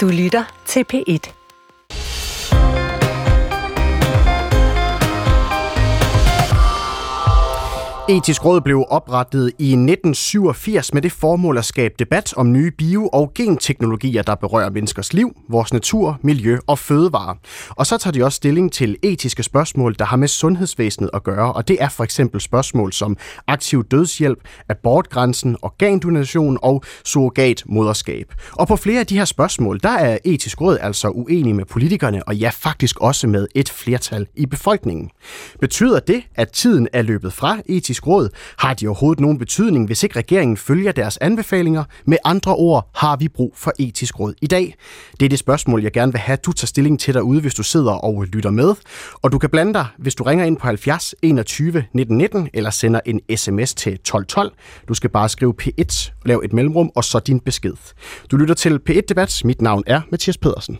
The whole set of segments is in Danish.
Du lytter til P1. Etisk Råd blev oprettet i 1987 med det formål at skabe debat om nye bio- og genteknologier, der berører menneskers liv, vores natur, miljø og fødevare. Og så tager de også stilling til etiske spørgsmål, der har med sundhedsvæsenet at gøre, og det er for eksempel spørgsmål som aktiv dødshjælp, abortgrænsen, organdonation og surrogatmoderskab. Og på flere af de her spørgsmål, der er Etisk Råd altså uenig med politikerne, og ja, faktisk også med et flertal i befolkningen. Betyder det, at tiden er løbet fra etisk råd? Har de overhovedet nogen betydning, hvis ikke regeringen følger deres anbefalinger? Med andre ord, har vi brug for etisk råd i dag? Det er det spørgsmål, jeg gerne vil have, du tager stilling til derude, hvis du sidder og lytter med. Og du kan blande dig, hvis du ringer ind på 70 21 19 19, eller sender en sms til 1212. Du skal bare skrive P1, lav et mellemrum, og så din besked. Du lytter til P1 Debat. Mit navn er Mathias Pedersen.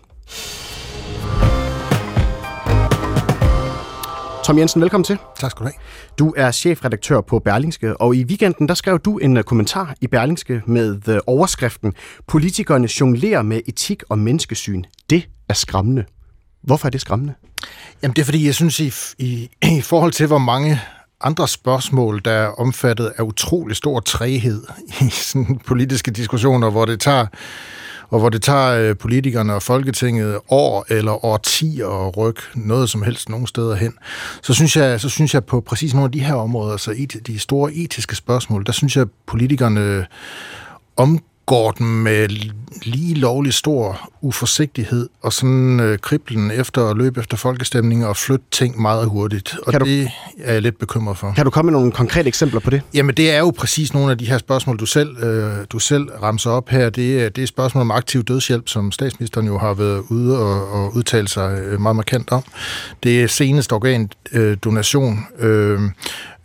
Tom Jensen, velkommen til. Tak skal du have. Du er chefredaktør på Berlingske, og i weekenden der skrev du en øh, kommentar i Berlingske med øh, overskriften Politikerne jonglerer med etik og menneskesyn. Det er skræmmende. Hvorfor er det skræmmende? Jamen det er fordi, jeg synes, i, i, i forhold til hvor mange andre spørgsmål, der er omfattet af utrolig stor træhed i sådan politiske diskussioner, hvor det tager og hvor det tager øh, politikerne og Folketinget år eller årtier at rykke noget som helst nogen steder hen, så synes jeg, så synes jeg på præcis nogle af de her områder, altså så de store etiske spørgsmål, der synes jeg, at politikerne øh, om går den med lige lovlig stor uforsigtighed og sådan øh, kriblen efter at løbe efter folkestemninger og flytte ting meget hurtigt. Og kan du, det er jeg lidt bekymret for. Kan du komme med nogle konkrete eksempler på det? Jamen det er jo præcis nogle af de her spørgsmål, du selv, øh, du selv ramser op her. Det er, det er spørgsmål om aktiv dødshjælp, som statsministeren jo har været ude og, og udtale sig øh, meget markant om. Det er senest organ øh.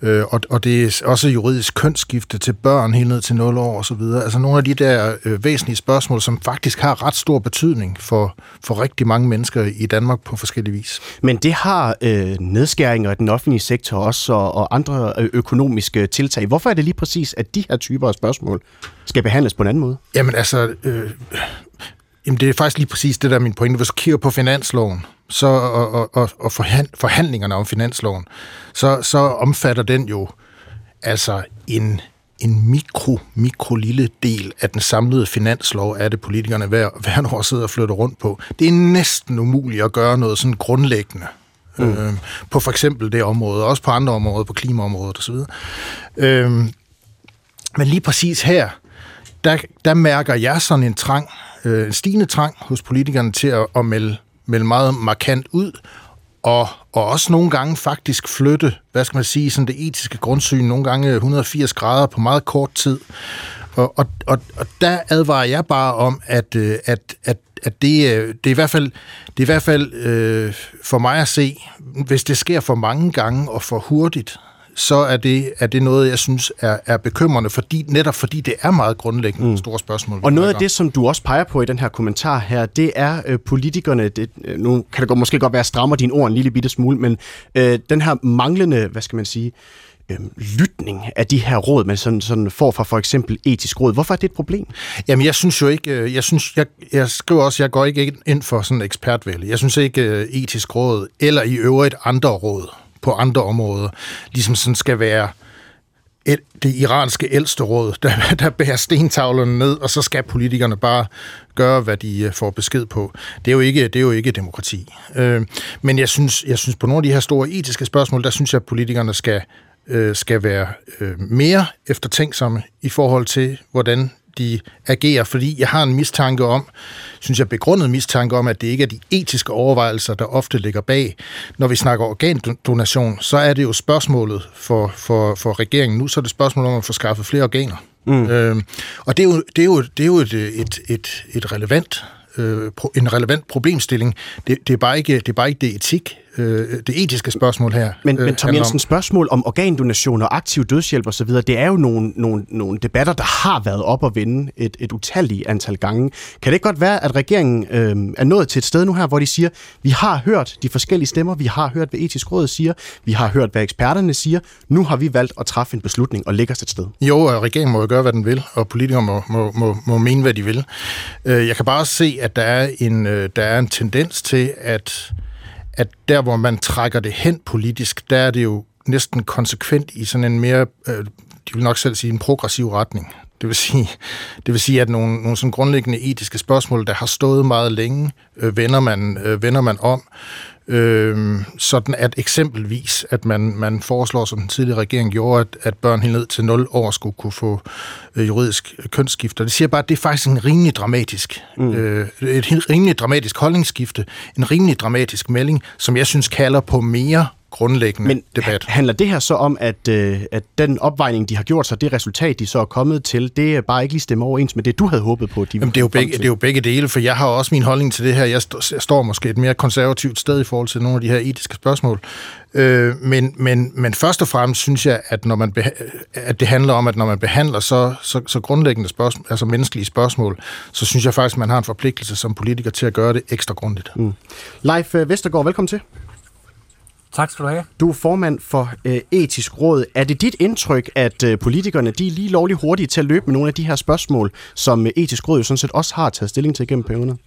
Øh, og, og det er også juridisk kønsskifte til børn helt ned til 0 år osv. Altså nogle af de der øh, væsentlige spørgsmål, som faktisk har ret stor betydning for, for rigtig mange mennesker i Danmark på forskellige vis. Men det har øh, nedskæringer i den offentlige sektor også, og, og andre øh, økonomiske tiltag. Hvorfor er det lige præcis, at de her typer af spørgsmål skal behandles på en anden måde? Jamen altså, øh, jamen det er faktisk lige præcis det, der er min pointe. Hvis du kigger på finansloven, så, og, og, og forhandlingerne om finansloven, så, så omfatter den jo altså en, en mikro, mikro lille del af den samlede finanslov, er det politikerne hver, hver år sidder og flytter rundt på. Det er næsten umuligt at gøre noget sådan grundlæggende mm. øh, på for eksempel det område, også på andre områder, på klimaområdet osv. Øh, men lige præcis her, der, der mærker jeg sådan en trang, øh, en stigende trang hos politikerne til at, at melde melde meget markant ud, og, og også nogle gange faktisk flytte, hvad skal man sige, sådan det etiske grundsyn, nogle gange 180 grader på meget kort tid. Og, og, og, og der advarer jeg bare om, at, øh, at, at, at det, øh, det er i hvert fald, det er i hvert fald øh, for mig at se, hvis det sker for mange gange og for hurtigt, så er det, er det noget, jeg synes er, er bekymrende, fordi, netop fordi det er meget grundlæggende mm. store spørgsmål. Og noget af det, som du også peger på i den her kommentar her, det er øh, politikerne, det, øh, nu kan det godt, måske godt være, at strammer dine ord en lille bitte smule, men øh, den her manglende, hvad skal man sige, øh, lytning af de her råd, man sådan, sådan får fra for eksempel etisk råd. Hvorfor er det et problem? Jamen, jeg synes jo ikke, øh, jeg, synes, jeg, jeg skriver også, jeg går ikke ind for sådan en ekspertvælge. Jeg synes ikke, øh, etisk råd, eller i øvrigt andre råd, på andre områder, ligesom sådan skal være et, det iranske ældste råd, der, der bærer stentavlerne ned, og så skal politikerne bare gøre, hvad de øh, får besked på. Det er jo ikke, det er jo ikke demokrati. Øh, men jeg synes, jeg synes på nogle af de her store etiske spørgsmål, der synes jeg, at politikerne skal, øh, skal være øh, mere eftertænksomme i forhold til, hvordan de agerer, fordi jeg har en mistanke om, synes jeg begrundet mistanke om, at det ikke er de etiske overvejelser, der ofte ligger bag. Når vi snakker organdonation, så er det jo spørgsmålet for, for, for regeringen nu, så er det spørgsmålet om at få skaffet flere organer. Mm. Øhm, og det er jo, det er jo, det er jo et, et, et, et relevant øh, en relevant problemstilling. Det, det, er bare ikke, det er bare ikke det etik øh, det etiske spørgsmål her. Men, øh, men Tom Jensen, spørgsmål om organdonation og aktiv dødshjælp osv., det er jo nogle, nogle, nogle debatter, der har været op og vende et, et utalligt antal gange. Kan det ikke godt være, at regeringen øh, er nået til et sted nu her, hvor de siger, vi har hørt de forskellige stemmer, vi har hørt, hvad etisk råd siger, vi har hørt, hvad eksperterne siger, nu har vi valgt at træffe en beslutning og lægge os et sted? Jo, og regeringen må jo gøre, hvad den vil, og politikere må, må, må, må mene, hvad de vil. Øh, jeg kan bare se, at der er en, øh, der er en tendens til, at at der, hvor man trækker det hen politisk, der er det jo næsten konsekvent i sådan en mere, øh, de vil nok selv sige, en progressiv retning. Det vil sige, det vil sige at nogle, nogle sådan grundlæggende etiske spørgsmål, der har stået meget længe, øh, vender, man, øh, vender man om. Øh, sådan at eksempelvis, at man, man foreslår, som den tidligere regering gjorde, at, at børn helt ned til 0 år skulle kunne få øh, juridisk kønsskifte. Det siger bare, at det er faktisk en rimelig dramatisk, mm. øh, et rimelig dramatisk holdningsskifte, en rimelig dramatisk melding, som jeg synes kalder på mere grundlæggende Men debat. handler det her så om, at, øh, at den opvejning, de har gjort sig, det resultat, de så er kommet til, det er bare ikke lige stemme overens med det, du havde håbet på? De Jamen, det, er jo begge, det er jo begge dele, for jeg har også min holdning til det her. Jeg, st- jeg står måske et mere konservativt sted i forhold til nogle af de her etiske spørgsmål. Øh, men, men, men først og fremmest synes jeg, at, når man at det handler om, at når man behandler så, så, så grundlæggende spørgsmål, altså menneskelige spørgsmål, så synes jeg faktisk, at man har en forpligtelse som politiker til at gøre det ekstra grundigt. Mm. Leif Vestergaard, velkommen til. Tak skal du have. Du er formand for øh, etisk råd. Er det dit indtryk, at øh, politikerne de er lige lovligt hurtige til at løbe med nogle af de her spørgsmål, som øh, etisk råd jo sådan set også har taget stilling til gennem perioderne?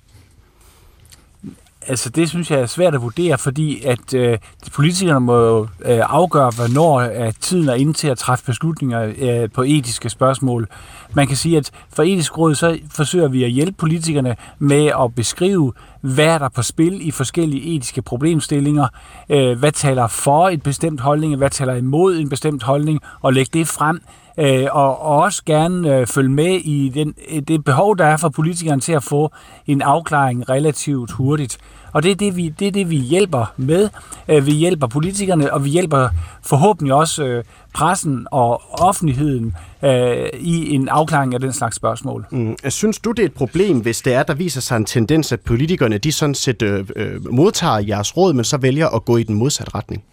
Altså det synes jeg er svært at vurdere, fordi at øh, politikerne må øh, afgøre, hvornår at tiden er inde til at træffe beslutninger øh, på etiske spørgsmål. Man kan sige, at for etisk råd, så forsøger vi at hjælpe politikerne med at beskrive, hvad er der på spil i forskellige etiske problemstillinger, øh, hvad taler for et bestemt holdning, hvad taler imod en bestemt holdning, og lægge det frem øh, og, og også gerne øh, følge med i den, øh, det behov, der er for politikerne til at få en afklaring relativt hurtigt. Og det er det, vi, det er det, vi hjælper med. Øh, vi hjælper politikerne, og vi hjælper forhåbentlig også øh, pressen og offentligheden øh, i en afklaring af den slags spørgsmål. Mm. Synes du, det er et problem, hvis det er, der viser sig en tendens, at politikerne de sådan set øh, øh modtager jeres råd, men så vælger at gå i den modsatte retning?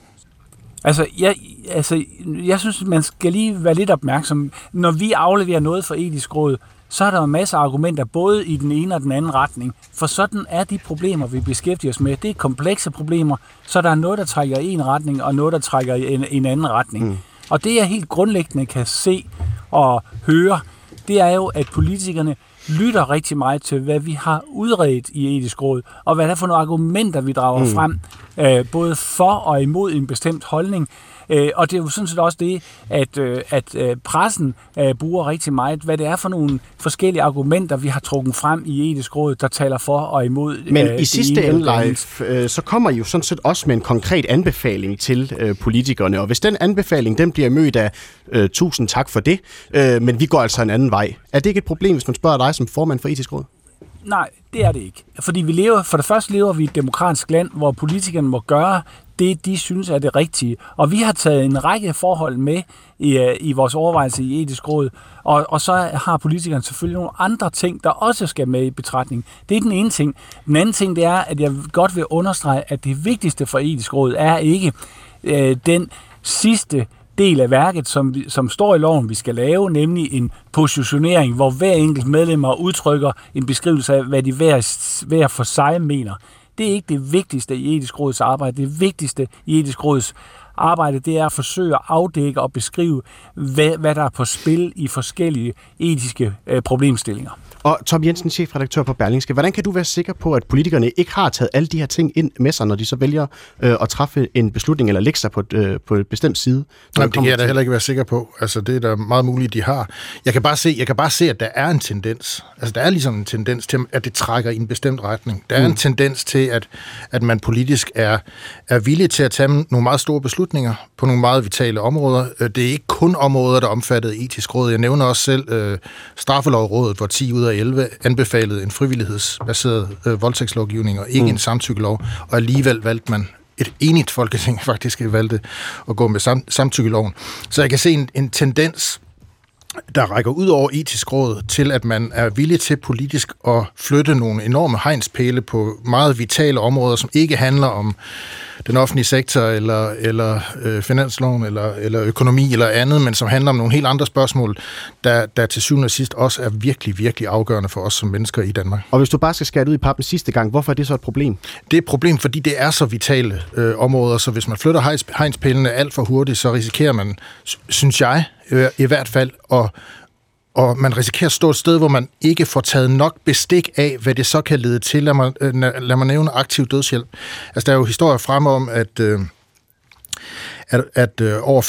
Altså jeg, altså, jeg synes, man skal lige være lidt opmærksom. Når vi afleverer noget for etisk råd, så er der en masse argumenter, både i den ene og den anden retning. For sådan er de problemer, vi beskæftiger os med. Det er komplekse problemer, så der er noget, der trækker i en retning, og noget, der trækker i en, en anden retning. Mm. Og det, jeg helt grundlæggende kan se og høre, det er jo, at politikerne lytter rigtig meget til, hvad vi har udredt i etisk råd, og hvad der er for nogle argumenter, vi drager mm. frem, øh, både for og imod en bestemt holdning. Øh, og det er jo sådan set også det, at, øh, at øh, pressen øh, bruger rigtig meget, hvad det er for nogle forskellige argumenter, vi har trukket frem i etisk råd, der taler for og imod. Men øh, i sidste ende, live, øh, så kommer I jo sådan set også med en konkret anbefaling til øh, politikerne, og hvis den anbefaling, den bliver mødt af øh, tusind tak for det, øh, men vi går altså en anden vej. Er det ikke et problem, hvis man spørger dig som formand for etisk råd? Nej, det er det ikke. Fordi vi lever, for det første lever vi i et demokratisk land, hvor politikerne må gøre det, de synes er det rigtige. Og vi har taget en række forhold med i, øh, i vores overvejelse i etisk råd, og, og så har politikerne selvfølgelig nogle andre ting, der også skal med i betragtning. Det er den ene ting. Den anden ting, det er, at jeg godt vil understrege, at det vigtigste for etisk råd er ikke øh, den sidste del af værket, som, som står i loven, vi skal lave, nemlig en positionering, hvor hver enkelt medlemmer udtrykker en beskrivelse af, hvad de hver, hver for sig mener. Det er ikke det vigtigste i etisk råds arbejde. Det vigtigste i etisk råds arbejde, det er at forsøge at afdække og beskrive, hvad, hvad der er på spil i forskellige etiske øh, problemstillinger. Og Tom Jensen, chefredaktør på Berlingske, hvordan kan du være sikker på, at politikerne ikke har taget alle de her ting ind med sig, når de så vælger øh, at træffe en beslutning eller lægge sig på, øh, på et bestemt side? Jamen, det kan jeg da heller ikke være sikker på. Altså, det er da meget muligt, de har. Jeg kan, bare se, jeg kan bare se, at der er en tendens. Altså, der er ligesom en tendens til, at det trækker i en bestemt retning. Der er mm. en tendens til, at, at man politisk er, er villig til at tage nogle meget store beslutninger på nogle meget vitale områder. Øh, det er ikke kun områder, der er omfattet etisk råd. Jeg nævner også selv øh, straffelovrådet, hvor 10 ud af 11 anbefalede en frivillighedsbaseret øh, voldtægtslovgivning og ikke mm. en samtykkelov, og alligevel valgte man et enigt folketing faktisk valgte at gå med sam- samtykkeloven. Så jeg kan se en, en tendens der rækker ud over etisk råd til, at man er villig til politisk at flytte nogle enorme hegnspæle på meget vitale områder, som ikke handler om den offentlige sektor, eller, eller øh, finansloven, eller, eller økonomi, eller andet, men som handler om nogle helt andre spørgsmål, der, der til syvende og sidst også er virkelig, virkelig afgørende for os som mennesker i Danmark. Og hvis du bare skal skære ud i pappen sidste gang, hvorfor er det så et problem? Det er et problem, fordi det er så vitale øh, områder, så hvis man flytter hegnspælene alt for hurtigt, så risikerer man, synes jeg, i hvert fald og, og man risikerer at stå et sted, hvor man ikke får taget nok bestik af, hvad det så kan lede til. Lad mig, øh, lad mig nævne aktiv dødshjælp. Altså, der er jo historier frem om, at, øh, at, at øh, over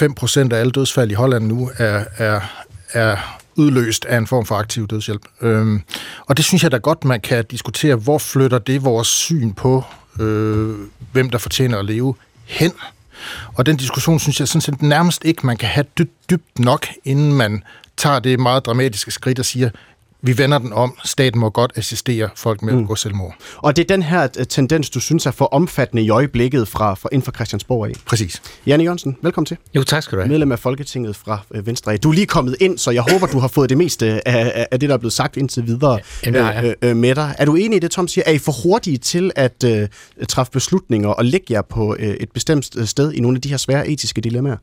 5% af alle dødsfald i Holland nu er, er, er udløst af en form for aktiv dødshjælp. Øhm, og det synes jeg da godt, man kan diskutere, hvor flytter det vores syn på, øh, hvem der fortjener at leve hen. Og den diskussion synes jeg sådan set nærmest ikke, man kan have dybt, dybt nok, inden man tager det meget dramatiske skridt og siger, vi vender den om. Staten må godt assistere folk med mm. at gå selvmord. Og det er den her øh, tendens, du synes er for omfattende i øjeblikket fra, fra inden for Christiansborg af. Præcis. Janne Jørgensen, velkommen til. Jo, tak skal du have. Medlem af Folketinget fra øh, Venstre. Du er lige kommet ind, så jeg håber, du har fået det meste af, af det, der er blevet sagt indtil videre ja, øh, øh, med dig. Er du enig i det, Tom siger? Er I for hurtige til at øh, træffe beslutninger og lægge jer på øh, et bestemt sted i nogle af de her svære etiske dilemmaer?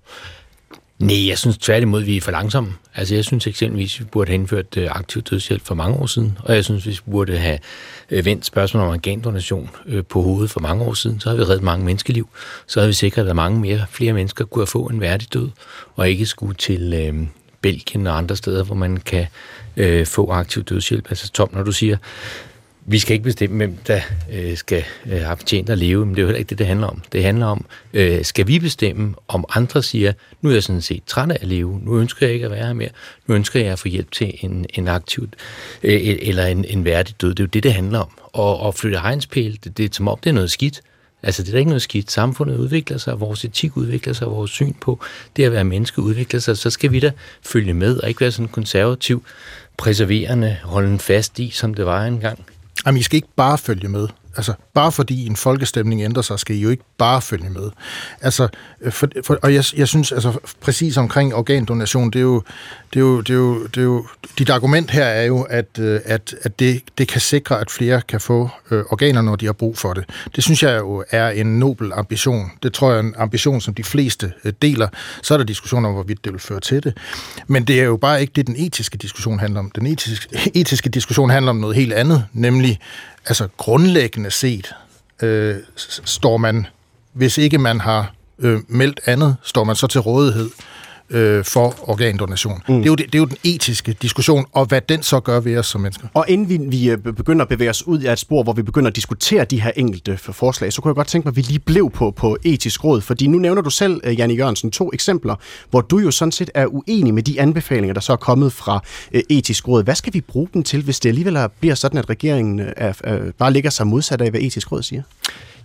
Nej, jeg synes tværtimod, vi er for langsomme. Altså, jeg synes eksempelvis, vi burde have indført øh, aktiv dødshjælp for mange år siden, og jeg synes, vi burde have øh, vendt spørgsmålet om organdonation uh, på hovedet for mange år siden. Så har vi reddet mange menneskeliv. Så har vi sikret, at mange mere, flere mennesker kunne have få en værdig død, og ikke skulle til øh, Belgien og andre steder, hvor man kan øh, få aktiv dødshjælp. Altså, Tom, når du siger, vi skal ikke bestemme, hvem der øh, skal øh, have fortjent at leve, men det er jo heller ikke det, det handler om. Det handler om, øh, skal vi bestemme, om andre siger, nu er jeg sådan set træt af at leve, nu ønsker jeg ikke at være her mere, nu ønsker jeg at få hjælp til en, en aktiv øh, eller en, en værdig død. Det er jo det, det handler om. Og, og flytte hegnspæl, det, det er som om, det er noget skidt. Altså, det er da ikke noget skidt. Samfundet udvikler sig, vores etik udvikler sig, vores syn på det at være menneske udvikler sig, så skal vi da følge med og ikke være sådan konservativ, preserverende, holde fast i, som det var engang. Jamen, I skal ikke bare følge med. Altså, bare fordi en folkestemning ændrer sig, skal I jo ikke bare følge med. Altså, øh, for, for, og jeg, jeg synes, altså, præcis omkring organdonation, det er jo, det er jo, det er jo, det er jo dit argument her er jo, at, øh, at, at det, det kan sikre, at flere kan få øh, organer, når de har brug for det. Det synes jeg jo er en nobel ambition. Det tror jeg er en ambition, som de fleste øh, deler. Så er der diskussion om, hvorvidt det vil føre til det. Men det er jo bare ikke det, den etiske diskussion handler om. Den etiske, etiske diskussion handler om noget helt andet, nemlig altså grundlæggende set øh, står man, hvis ikke man har øh, meldt andet, står man så til rådighed øh, for organdonation. Mm. Det, er jo det, det er jo den etiske diskussion, og hvad den så gør ved os som mennesker. Og inden vi, vi øh, begynder at bevæge os ud af et spor, hvor vi begynder at diskutere de her enkelte forslag, så kunne jeg godt tænke mig, at vi lige blev på, på etisk råd, fordi nu nævner du selv, øh, Janne Jørgensen, to eksempler, hvor du jo sådan set er uenig med de anbefalinger, der så er kommet fra øh, etisk råd. Hvad skal vi bruge dem til, hvis det alligevel bliver sådan, at regeringen er, er, bare ligger sig modsat af, hvad etisk råd siger?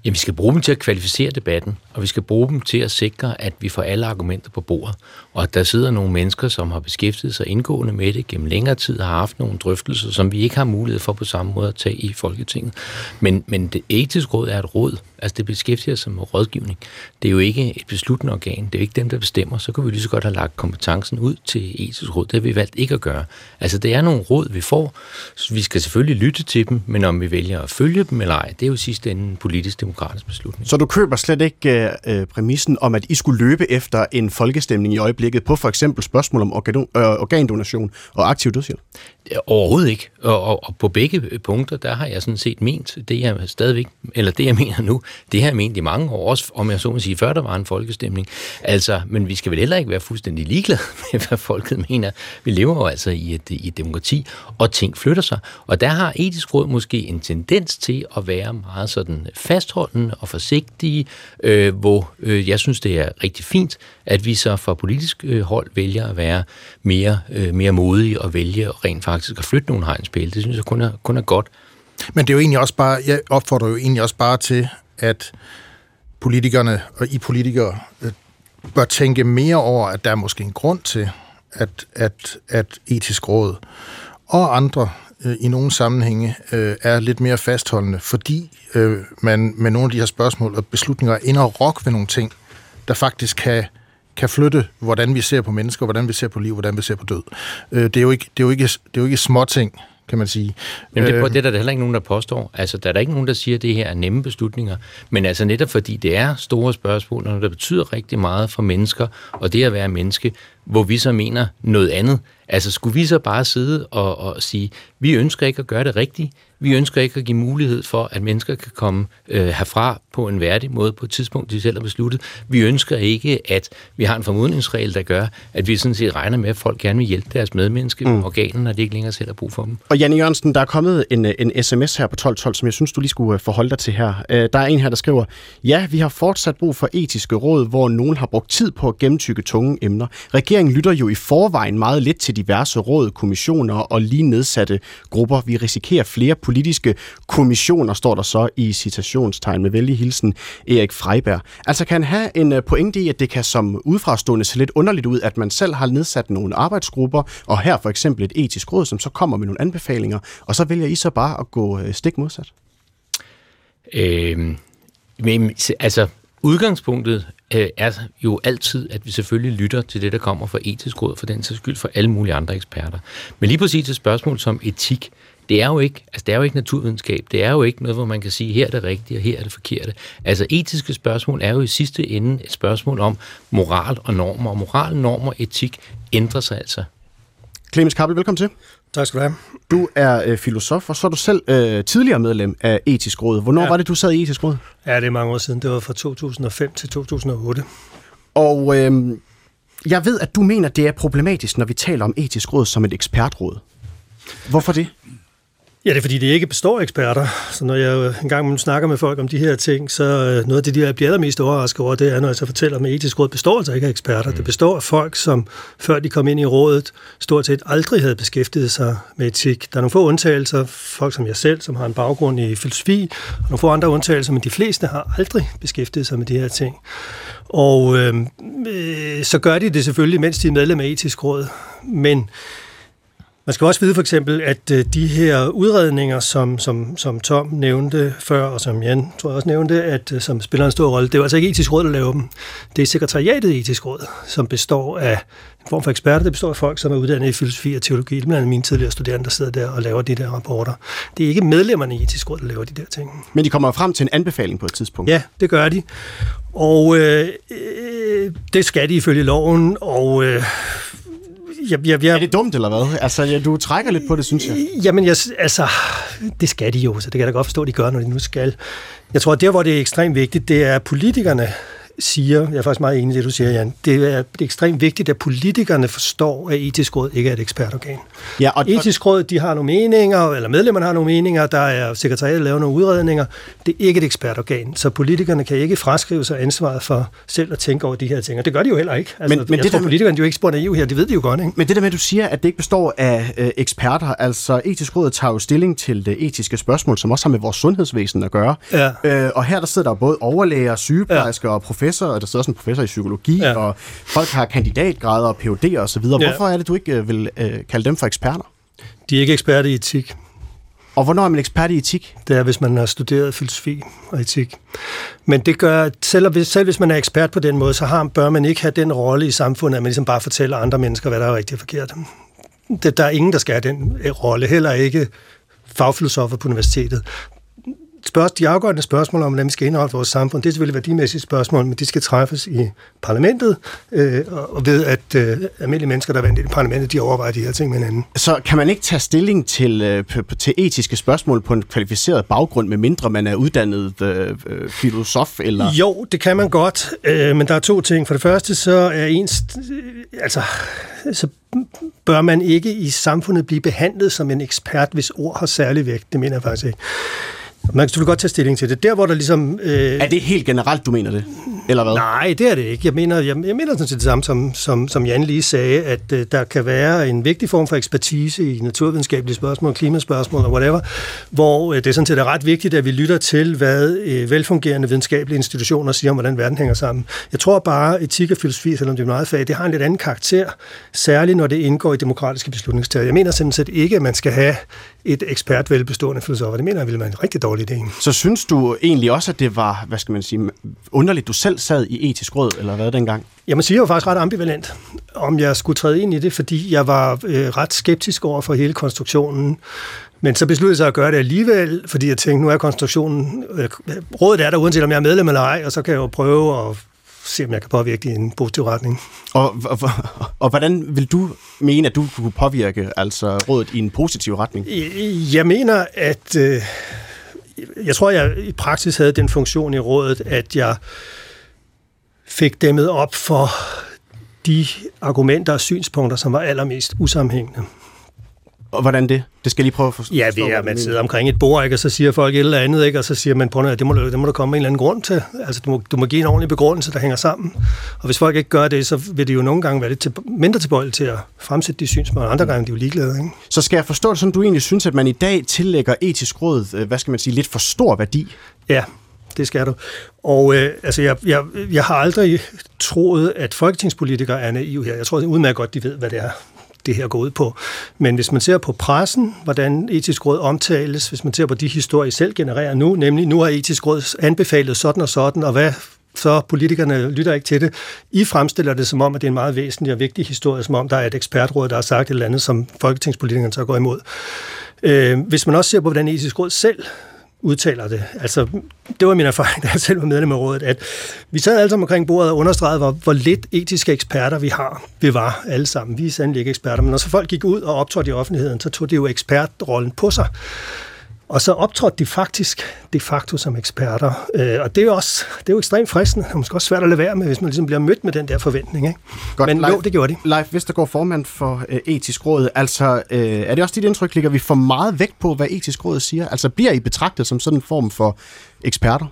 Jamen, vi skal bruge dem til at kvalificere debatten, og vi skal bruge dem til at sikre, at vi får alle argumenter på bordet, og der sidder nogle mennesker, som har beskæftiget sig indgående med det gennem længere tid, har haft nogle drøftelser, som vi ikke har mulighed for på samme måde at tage i Folketinget. Men, men det etiske råd er et råd, altså det beskæftiger sig med rådgivning. Det er jo ikke et besluttende organ, det er jo ikke dem, der bestemmer, så kan vi lige så godt have lagt kompetencen ud til etisk råd. Det har vi valgt ikke at gøre. Altså det er nogle råd, vi får, så vi skal selvfølgelig lytte til dem, men om vi vælger at følge dem eller ej, det er jo sidste ende politisk demokratisk beslutning. Så du køber slet ikke øh, præmissen om, at I skulle løbe efter en folkestemning i øjeblikket på for eksempel spørgsmål om organ, øh, organdonation og aktiv dødshjælp? Overhovedet ikke. Og, og, og på begge punkter, der har jeg sådan set ment det, jeg stadigvæk, eller det, jeg mener nu, det har jeg ment i mange år, også om jeg så må sige, før der var en folkestemning. Altså, men vi skal vel heller ikke være fuldstændig ligeglade med, hvad folket mener. Vi lever jo altså i et, i et demokrati, og ting flytter sig. Og der har etisk råd måske en tendens til at være meget sådan fastholdende og forsigtige, øh, hvor øh, jeg synes, det er rigtig fint, at vi så fra politisk øh, hold vælger at være mere, øh, mere modige og vælge rent faktisk at flytte nogle hegnspæle. Det synes jeg kun er, kun er godt. Men det er jo egentlig også bare, jeg opfordrer jo egentlig også bare til, at politikerne og I politikere øh, bør tænke mere over, at der er måske en grund til, at, at, at etisk råd og andre øh, i nogle sammenhænge øh, er lidt mere fastholdende, fordi øh, man med nogle af de her spørgsmål og beslutninger er inde og rokke ved nogle ting, der faktisk kan kan flytte, hvordan vi ser på mennesker, hvordan vi ser på liv, hvordan vi ser på død. Øh, det, er jo ikke, det, er jo ikke, det er jo ikke små ting, kan man sige. Men det, det er der heller ikke nogen, der påstår. Altså, der er der ikke nogen, der siger, at det her er nemme beslutninger. Men altså netop fordi det er store spørgsmål, og der betyder rigtig meget for mennesker, og det at være menneske, hvor vi så mener noget andet. Altså, skulle vi så bare sidde og, og sige, vi ønsker ikke at gøre det rigtigt, vi ønsker ikke at give mulighed for, at mennesker kan komme øh, herfra på en værdig måde på et tidspunkt, de selv har besluttet. Vi ønsker ikke, at vi har en formodningsregel, der gør, at vi sådan set regner med, at folk gerne vil hjælpe deres medmenneske mm. organer, når de ikke længere selv har brug for dem. Og Janne Jørgensen, der er kommet en, en sms her på 1212, som jeg synes, du lige skulle øh, forholde dig til her. Øh, der er en her, der skriver, ja, vi har fortsat brug for etiske råd, hvor nogen har brugt tid på at gennemtykke tunge emner. Regeringen lytter jo i forvejen meget lidt til diverse råd, kommissioner og lige nedsatte grupper. Vi risikerer flere politiske kommissioner, står der så i citationstegn med vældig hilsen Erik Freiberg. Altså kan han have en øh, pointe i, at det kan som udfrastående se lidt underligt ud, at man selv har nedsat nogle arbejdsgrupper, og her for eksempel et etisk råd, som så kommer med nogle anbefalinger, og så vælger I så bare at gå øh, stik modsat? Øh, men, altså, udgangspunktet øh, er jo altid, at vi selvfølgelig lytter til det, der kommer fra etisk råd, for den sags skyld for alle mulige andre eksperter. Men lige præcis et spørgsmål som etik, det er jo ikke, altså det er jo ikke naturvidenskab. Det er jo ikke noget, hvor man kan sige, her er det rigtige, og her er det forkerte. Altså etiske spørgsmål er jo i sidste ende et spørgsmål om moral og normer. Og moral, normer og etik ændrer sig altså. Clemens Kappel, velkommen til. Tak skal du have. Du er øh, filosof, og så er du selv øh, tidligere medlem af Etisk Råd. Hvornår ja. var det, du sad i Etisk Råd? Ja, det er mange år siden. Det var fra 2005 til 2008. Og øh, jeg ved, at du mener, det er problematisk, når vi taler om Etisk Råd som et ekspertråd. Hvorfor det? Ja, det er fordi, det ikke består af eksperter. Så når jeg en gang snakker med folk om de her ting, så øh, noget af det, de bliver allermest overrasket over, det er, når jeg så fortæller, at etisk råd består altså ikke af eksperter. Mm. Det består af folk, som før de kom ind i rådet, stort set aldrig havde beskæftiget sig med etik. Der er nogle få undtagelser, folk som jeg selv, som har en baggrund i filosofi, og nogle få andre undtagelser, men de fleste har aldrig beskæftiget sig med de her ting. Og øh, øh, så gør de det selvfølgelig, mens de er medlem af etisk råd. Men man skal også vide for eksempel, at øh, de her udredninger, som, som, som Tom nævnte før, og som Jan tror jeg også nævnte, at, øh, som spiller en stor rolle, det er altså ikke etisk råd, der laver dem. Det er sekretariatet etisk råd, som består af en form for eksperter. Det består af folk, som er uddannet i filosofi og teologi. Det er blandt mine tidligere studerende, der sidder der og laver de der rapporter. Det er ikke medlemmerne i etisk råd, der laver de der ting. Men de kommer frem til en anbefaling på et tidspunkt. Ja, det gør de. Og øh, øh, det skal de ifølge loven, og øh, jeg, jeg, jeg, er det dumt, eller hvad? Altså, ja, du trækker lidt på det, synes jeg. Jamen, jeg, altså, det skal de jo, så det kan jeg da godt forstå, at de gør, når de nu skal. Jeg tror, at der, hvor det er ekstremt vigtigt, det er, at politikerne siger, jeg er faktisk meget enig i det, du siger, Jan, det er, det ekstremt vigtigt, at politikerne forstår, at etisk råd ikke er et ekspertorgan. Ja, og, etisk råd, de har nogle meninger, eller medlemmerne har nogle meninger, der er sekretariat, laver nogle udredninger. Det er ikke et ekspertorgan, så politikerne kan ikke fraskrive sig ansvaret for selv at tænke over de her ting, og det gør de jo heller ikke. Altså, men, men jeg det tror, der, politikerne er jo ikke spurgt EU her, det ved de jo godt, ikke? Men det der med, at du siger, at det ikke består af øh, eksperter, altså etisk råd tager jo stilling til det etiske spørgsmål, som også har med vores sundhedsvæsen at gøre. Ja. Øh, og her der sidder der både overlæger, sygeplejersker ja. og professorer, professor, og der sidder også en professor i psykologi, ja. og folk har kandidatgrader og PhD'er osv. Ja. Hvorfor er det, du ikke øh, vil øh, kalde dem for eksperter? De er ikke eksperter i etik. Og hvornår er man ekspert i etik? Det er, hvis man har studeret filosofi og etik. Men det gør, selv hvis, selv hvis man er ekspert på den måde, så har, bør man ikke have den rolle i samfundet, at man ligesom bare fortæller andre mennesker, hvad der er rigtigt og forkert. Det, der er ingen, der skal have den rolle, heller ikke fagfilosofer på universitetet spørg- de afgørende spørgsmål om, hvordan vi skal indholde vores samfund, det er selvfølgelig værdimæssige spørgsmål, men de skal træffes i parlamentet, øh, og ved at øh, almindelige mennesker, der er vendt i parlamentet, de overvejer de her ting med hinanden. Så kan man ikke tage stilling til, øh, til etiske spørgsmål på en kvalificeret baggrund, med mindre man er uddannet øh, øh, filosof? Eller? Jo, det kan man godt, øh, men der er to ting. For det første, så er ens... Øh, altså, så bør man ikke i samfundet blive behandlet som en ekspert, hvis ord har særlig vægt. Det mener jeg faktisk ikke. Man kan selvfølgelig godt tage stilling til det. Der, hvor der ligesom... Øh... Er det helt generelt, du mener det? Eller hvad? Nej, det er det ikke. Jeg mener, jeg, jeg mener sådan set det samme, som, som, som Jan lige sagde, at øh, der kan være en vigtig form for ekspertise i naturvidenskabelige spørgsmål, klimaspørgsmål og whatever, hvor øh, det er sådan set er ret vigtigt, at vi lytter til, hvad øh, velfungerende videnskabelige institutioner siger om, hvordan verden hænger sammen. Jeg tror bare, etik og filosofi, selvom det er meget fag, det har en lidt anden karakter, særligt når det indgår i demokratiske beslutningstager. Jeg mener simpelthen set ikke, at man skal have et ekspertvelbestående filosofer. Det mener jeg ville være en rigtig dårlig idé. Så synes du egentlig også, at det var, hvad skal man sige, underligt, du selv selv sad i etisk råd, eller hvad dengang? Jeg må sige, jeg var faktisk ret ambivalent, om jeg skulle træde ind i det, fordi jeg var øh, ret skeptisk over for hele konstruktionen. Men så besluttede jeg sig at gøre det alligevel, fordi jeg tænkte, nu er konstruktionen... Øh, rådet er der, uanset om jeg er medlem eller ej, og så kan jeg jo prøve at se, om jeg kan påvirke det i en positiv retning. Og, og, og, og hvordan vil du mene, at du kunne påvirke altså rådet i en positiv retning? Jeg mener, at... Øh, jeg tror, jeg i praksis havde den funktion i rådet, at jeg fik dæmmet op for de argumenter og synspunkter, som var allermest usammenhængende. Og hvordan det? Det skal jeg lige prøve at forstå. Ja, det er, at man sidder omkring et bord, ikke, og så siger folk et eller andet, ikke, og så siger man, på det må, det må der komme en eller anden grund til. Altså, du må, du må give en ordentlig begrundelse, der hænger sammen. Og hvis folk ikke gør det, så vil det jo nogle gange være lidt til, mindre tilbøjelige til at fremsætte de synspunkter, andre gange de er jo ligeglade. Ikke? Så skal jeg forstå det sådan, du egentlig synes, at man i dag tillægger etisk råd, øh, hvad skal man sige, lidt for stor værdi? Ja, det skal du. Og øh, altså, jeg, jeg, jeg har aldrig troet, at folketingspolitikere er naive her. Jeg tror udmærket godt, de ved, hvad det er, det her går ud på. Men hvis man ser på pressen, hvordan etisk råd omtales, hvis man ser på de historier, I selv genererer nu, nemlig nu har etisk råd anbefalet sådan og sådan, og hvad så politikerne lytter ikke til det. I fremstiller det som om, at det er en meget væsentlig og vigtig historie, som om der er et ekspertråd, der har sagt et eller andet, som folketingspolitikerne så går imod. Øh, hvis man også ser på, hvordan etisk råd selv udtaler det. Altså, det var min erfaring, da jeg selv var medlem af rådet, at vi sad alle sammen omkring bordet og understregede, hvor, hvor lidt etiske eksperter vi har. Vi var alle sammen. Vi er sandelig ikke eksperter, men når så folk gik ud og optrådte i offentligheden, så tog de jo ekspertrollen på sig. Og så optrådte de faktisk de facto som eksperter. Øh, og det er jo også det er jo ekstremt fristende, og måske også svært at lade være med, hvis man ligesom bliver mødt med den der forventning. Ikke? Godt, Men Leif, jo, det gjorde de. Leif Vestergaard, formand for øh, Etisk Råd. Altså, øh, er det også dit indtryk, ligger vi for meget vægt på, hvad Etisk Råd siger? Altså, bliver I betragtet som sådan en form for eksperter?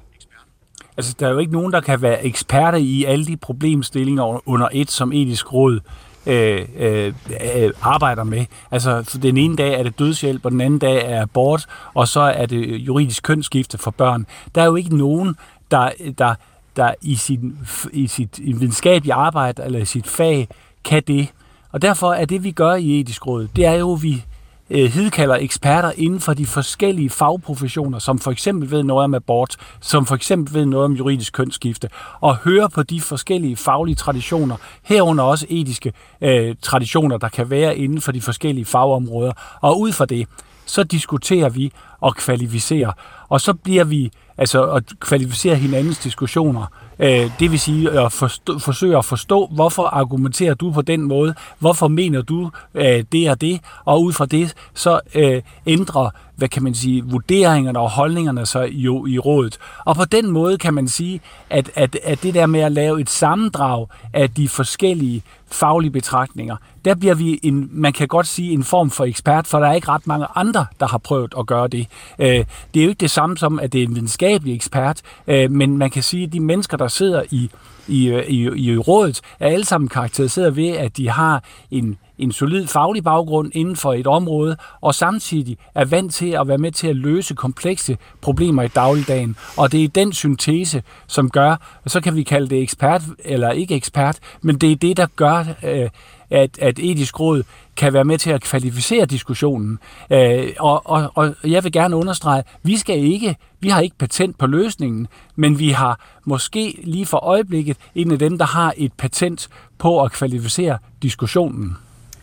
Altså, der er jo ikke nogen, der kan være eksperter i alle de problemstillinger under et, som etisk råd Øh, øh, øh, arbejder med. Altså, den ene dag er det dødshjælp, og den anden dag er abort, og så er det juridisk kønsskifte for børn. Der er jo ikke nogen, der, der, der i, sin, i sit videnskabelige arbejde eller i sit fag kan det. Og derfor er det, vi gør i etisk råd, det er jo, at vi øh, hidkalder eksperter inden for de forskellige fagprofessioner, som for eksempel ved noget om abort, som for eksempel ved noget om juridisk kønsskifte, og høre på de forskellige faglige traditioner, herunder også etiske øh, traditioner, der kan være inden for de forskellige fagområder. Og ud fra det, så diskuterer vi og kvalificerer, og så bliver vi altså at kvalificere hinandens diskussioner Øh, det vil sige at forstå, forsøge at forstå, hvorfor argumenterer du på den måde, hvorfor mener du øh, det og det, og ud fra det så øh, ændrer hvad kan man sige, vurderingerne og holdningerne så jo i rådet. Og på den måde kan man sige, at, at, at det der med at lave et sammendrag af de forskellige faglige betragtninger, der bliver vi, en, man kan godt sige, en form for ekspert, for der er ikke ret mange andre, der har prøvet at gøre det. Øh, det er jo ikke det samme som, at det er en videnskabelig ekspert, øh, men man kan sige, at de mennesker, der sidder i, i, øh, i, i rådet, er alle sammen karakteriseret ved, at de har en en solid faglig baggrund inden for et område, og samtidig er vant til at være med til at løse komplekse problemer i dagligdagen. Og det er den syntese, som gør, så kan vi kalde det ekspert eller ikke ekspert, men det er det, der gør, øh, at, at etisk råd kan være med til at kvalificere diskussionen. Øh, og, og, og jeg vil gerne understrege, vi skal ikke, vi har ikke patent på løsningen, men vi har måske lige for øjeblikket en af dem, der har et patent på at kvalificere diskussionen.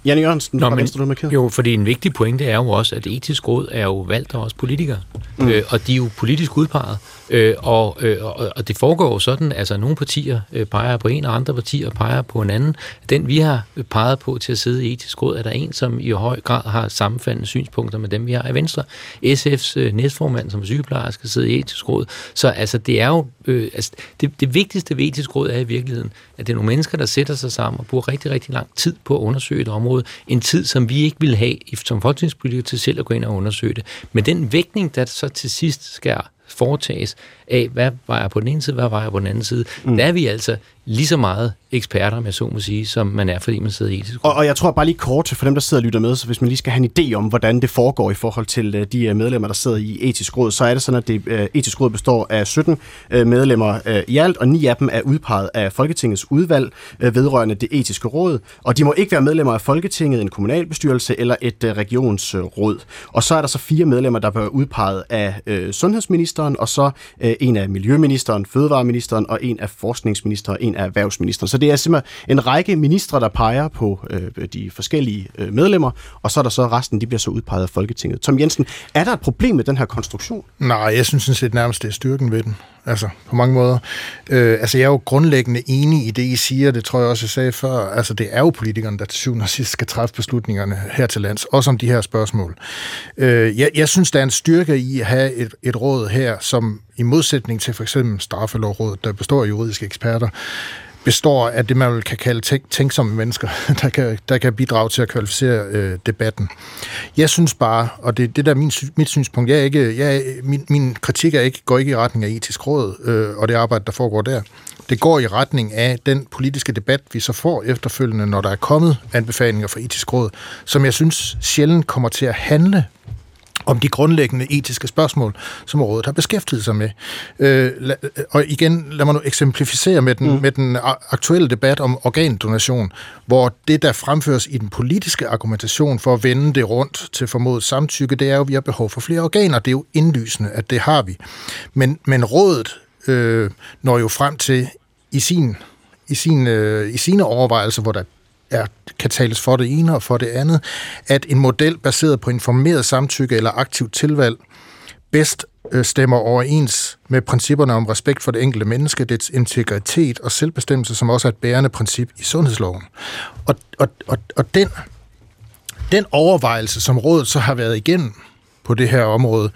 Janne Jørgensen Nå, men, Venstre, Jo, fordi en vigtig pointe er jo også, at etisk råd er jo valgt af os politikere, mm. øh, og de er jo politisk udpeget, øh, og, øh, og, det foregår jo sådan, altså nogle partier øh, peger på en, og andre partier peger på en anden. Den vi har øh, peget på til at sidde i etisk råd, er der en, som i høj grad har sammenfaldende synspunkter med dem, vi har i Venstre. SF's øh, næstformand, som er sygeplejerske, sidder i etisk råd. Så altså, det er jo, øh, altså, det, det vigtigste ved etisk råd er i virkeligheden, at det er nogle mennesker, der sætter sig sammen og bruger rigtig, rigtig lang tid på at undersøge et område. En tid, som vi ikke vil have som folketingspolitikere til selv at gå ind og undersøge det. Men den vægtning, der så til sidst skal foretages af, hvad var jeg på den ene side, hvad var jeg på den anden side, mm. der er vi altså lige så meget eksperter, om jeg så må sige, som man er, fordi man sidder i etisk råd. Og, og jeg tror bare lige kort for dem, der sidder og lytter med, så hvis man lige skal have en idé om, hvordan det foregår i forhold til øh, de øh, medlemmer, der sidder i etisk råd, så er det sådan, at det øh, etisk råd består af 17 medlemmer i alt, og ni af dem er udpeget af Folketingets udvalg vedrørende det etiske råd, og de må ikke være medlemmer af Folketinget, en kommunalbestyrelse eller et regionsråd. Og så er der så fire medlemmer, der bliver udpeget af sundhedsministeren, og så en af miljøministeren, fødevareministeren, og en af forskningsministeren, og en af erhvervsministeren. Så det er simpelthen en række ministre, der peger på øh, de forskellige øh, medlemmer, og så er der så resten, de bliver så udpeget af Folketinget. Tom Jensen, er der et problem med den her konstruktion? Nej, jeg synes sådan set nærmest, det er styrken ved den. Altså, på mange måder. Øh, altså, jeg er jo grundlæggende enig i det, I siger. Det tror jeg også, jeg sagde før. Altså, det er jo politikerne, der til syvende og sidst skal træffe beslutningerne her til lands, også om de her spørgsmål. Øh, jeg, jeg synes, der er en styrke i at have et, et råd her, som i modsætning til for eksempel straffelovrådet, der består af juridiske eksperter, består af det, man kan kalde tænk, tænksomme mennesker, der kan, der kan bidrage til at kvalificere øh, debatten. Jeg synes bare, og det, det der er min, mit synspunkt, jeg er ikke, jeg, min, min kritik er ikke, går ikke i retning af etisk råd øh, og det arbejde, der foregår der. Det går i retning af den politiske debat, vi så får efterfølgende, når der er kommet anbefalinger fra etisk råd, som jeg synes sjældent kommer til at handle om de grundlæggende etiske spørgsmål, som rådet har beskæftiget sig med. Øh, og igen, lad mig nu eksemplificere med den, mm. med den aktuelle debat om organdonation, hvor det, der fremføres i den politiske argumentation for at vende det rundt til formodet samtykke, det er jo, at vi har behov for flere organer. Det er jo indlysende, at det har vi. Men, men rådet øh, når jo frem til i sin i, sin, øh, i sine overvejelser, hvor der er, kan tales for det ene og for det andet, at en model baseret på informeret samtykke eller aktivt tilvalg bedst øh, stemmer overens med principperne om respekt for det enkelte menneske, dets integritet og selvbestemmelse, som også er et bærende princip i sundhedsloven. Og, og, og, og den, den overvejelse, som rådet så har været igennem på det her område,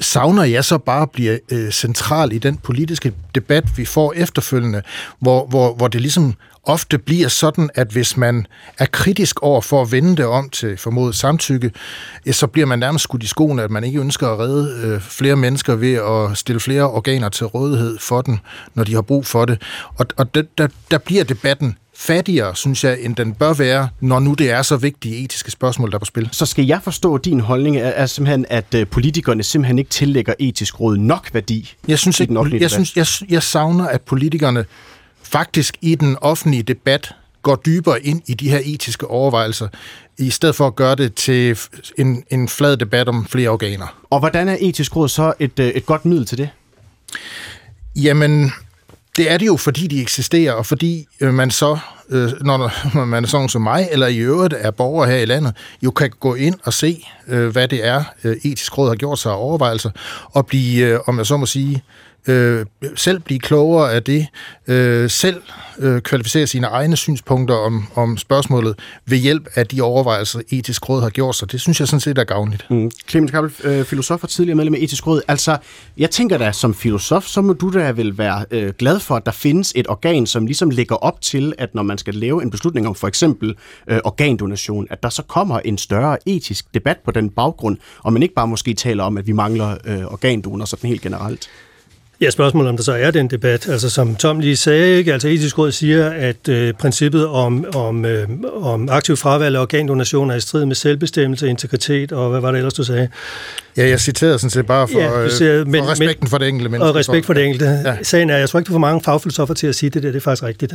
savner jeg så bare bliver øh, central i den politiske debat, vi får efterfølgende, hvor, hvor, hvor det ligesom ofte bliver sådan, at hvis man er kritisk over for at vende det om til formodet samtykke, så bliver man nærmest skudt i skoene, at man ikke ønsker at redde øh, flere mennesker ved at stille flere organer til rådighed for den, når de har brug for det. Og, og det, der, der bliver debatten fattigere, synes jeg, end den bør være, når nu det er så vigtige etiske spørgsmål, der er på spil. Så skal jeg forstå, at din holdning er, er simpelthen, at øh, politikerne simpelthen ikke tillægger etisk råd nok værdi jeg synes ikke, den jeg, synes, jeg, jeg savner, at politikerne faktisk i den offentlige debat går dybere ind i de her etiske overvejelser, i stedet for at gøre det til en, en flad debat om flere organer. Og hvordan er etisk råd så et, øh, et godt middel til det? Jamen, det er det jo, fordi de eksisterer, og fordi øh, man så, øh, når man er sådan som mig, eller i øvrigt er borger her i landet, jo kan gå ind og se, hvad det er, etisk råd har gjort sig af overvejelser, og blive, om jeg så må sige, øh, selv blive klogere af det, øh, selv øh, kvalificere sine egne synspunkter om, om spørgsmålet ved hjælp af de overvejelser, etisk råd har gjort sig. Det synes jeg sådan set er gavnligt. Mm. Clemens Kappel, øh, filosof og tidligere medlem af etisk råd. Altså, jeg tænker da, som filosof, så må du da vel være øh, glad for, at der findes et organ, som ligesom lægger op til, at når man skal lave en beslutning om for eksempel øh, organdonation, at der så kommer en større etisk debat på den baggrund, og man ikke bare måske taler om, at vi mangler øh, organdonor sådan helt generelt. Ja, spørgsmålet om der så er den debat. Altså som Tom lige sagde, ikke? altså etisk råd siger, at øh, princippet om, om, øh, om aktiv fravalg af organdonation er i strid med selvbestemmelse, integritet og hvad var det ellers, du sagde? Ja, jeg citerede sådan set bare for, ja, siger, øh, men, for respekten men, for det enkelte menneske. Og respekt for det enkelte. Ja. Sagen er, jeg tror ikke, du får mange fagfilosofer til at sige det der, det er faktisk rigtigt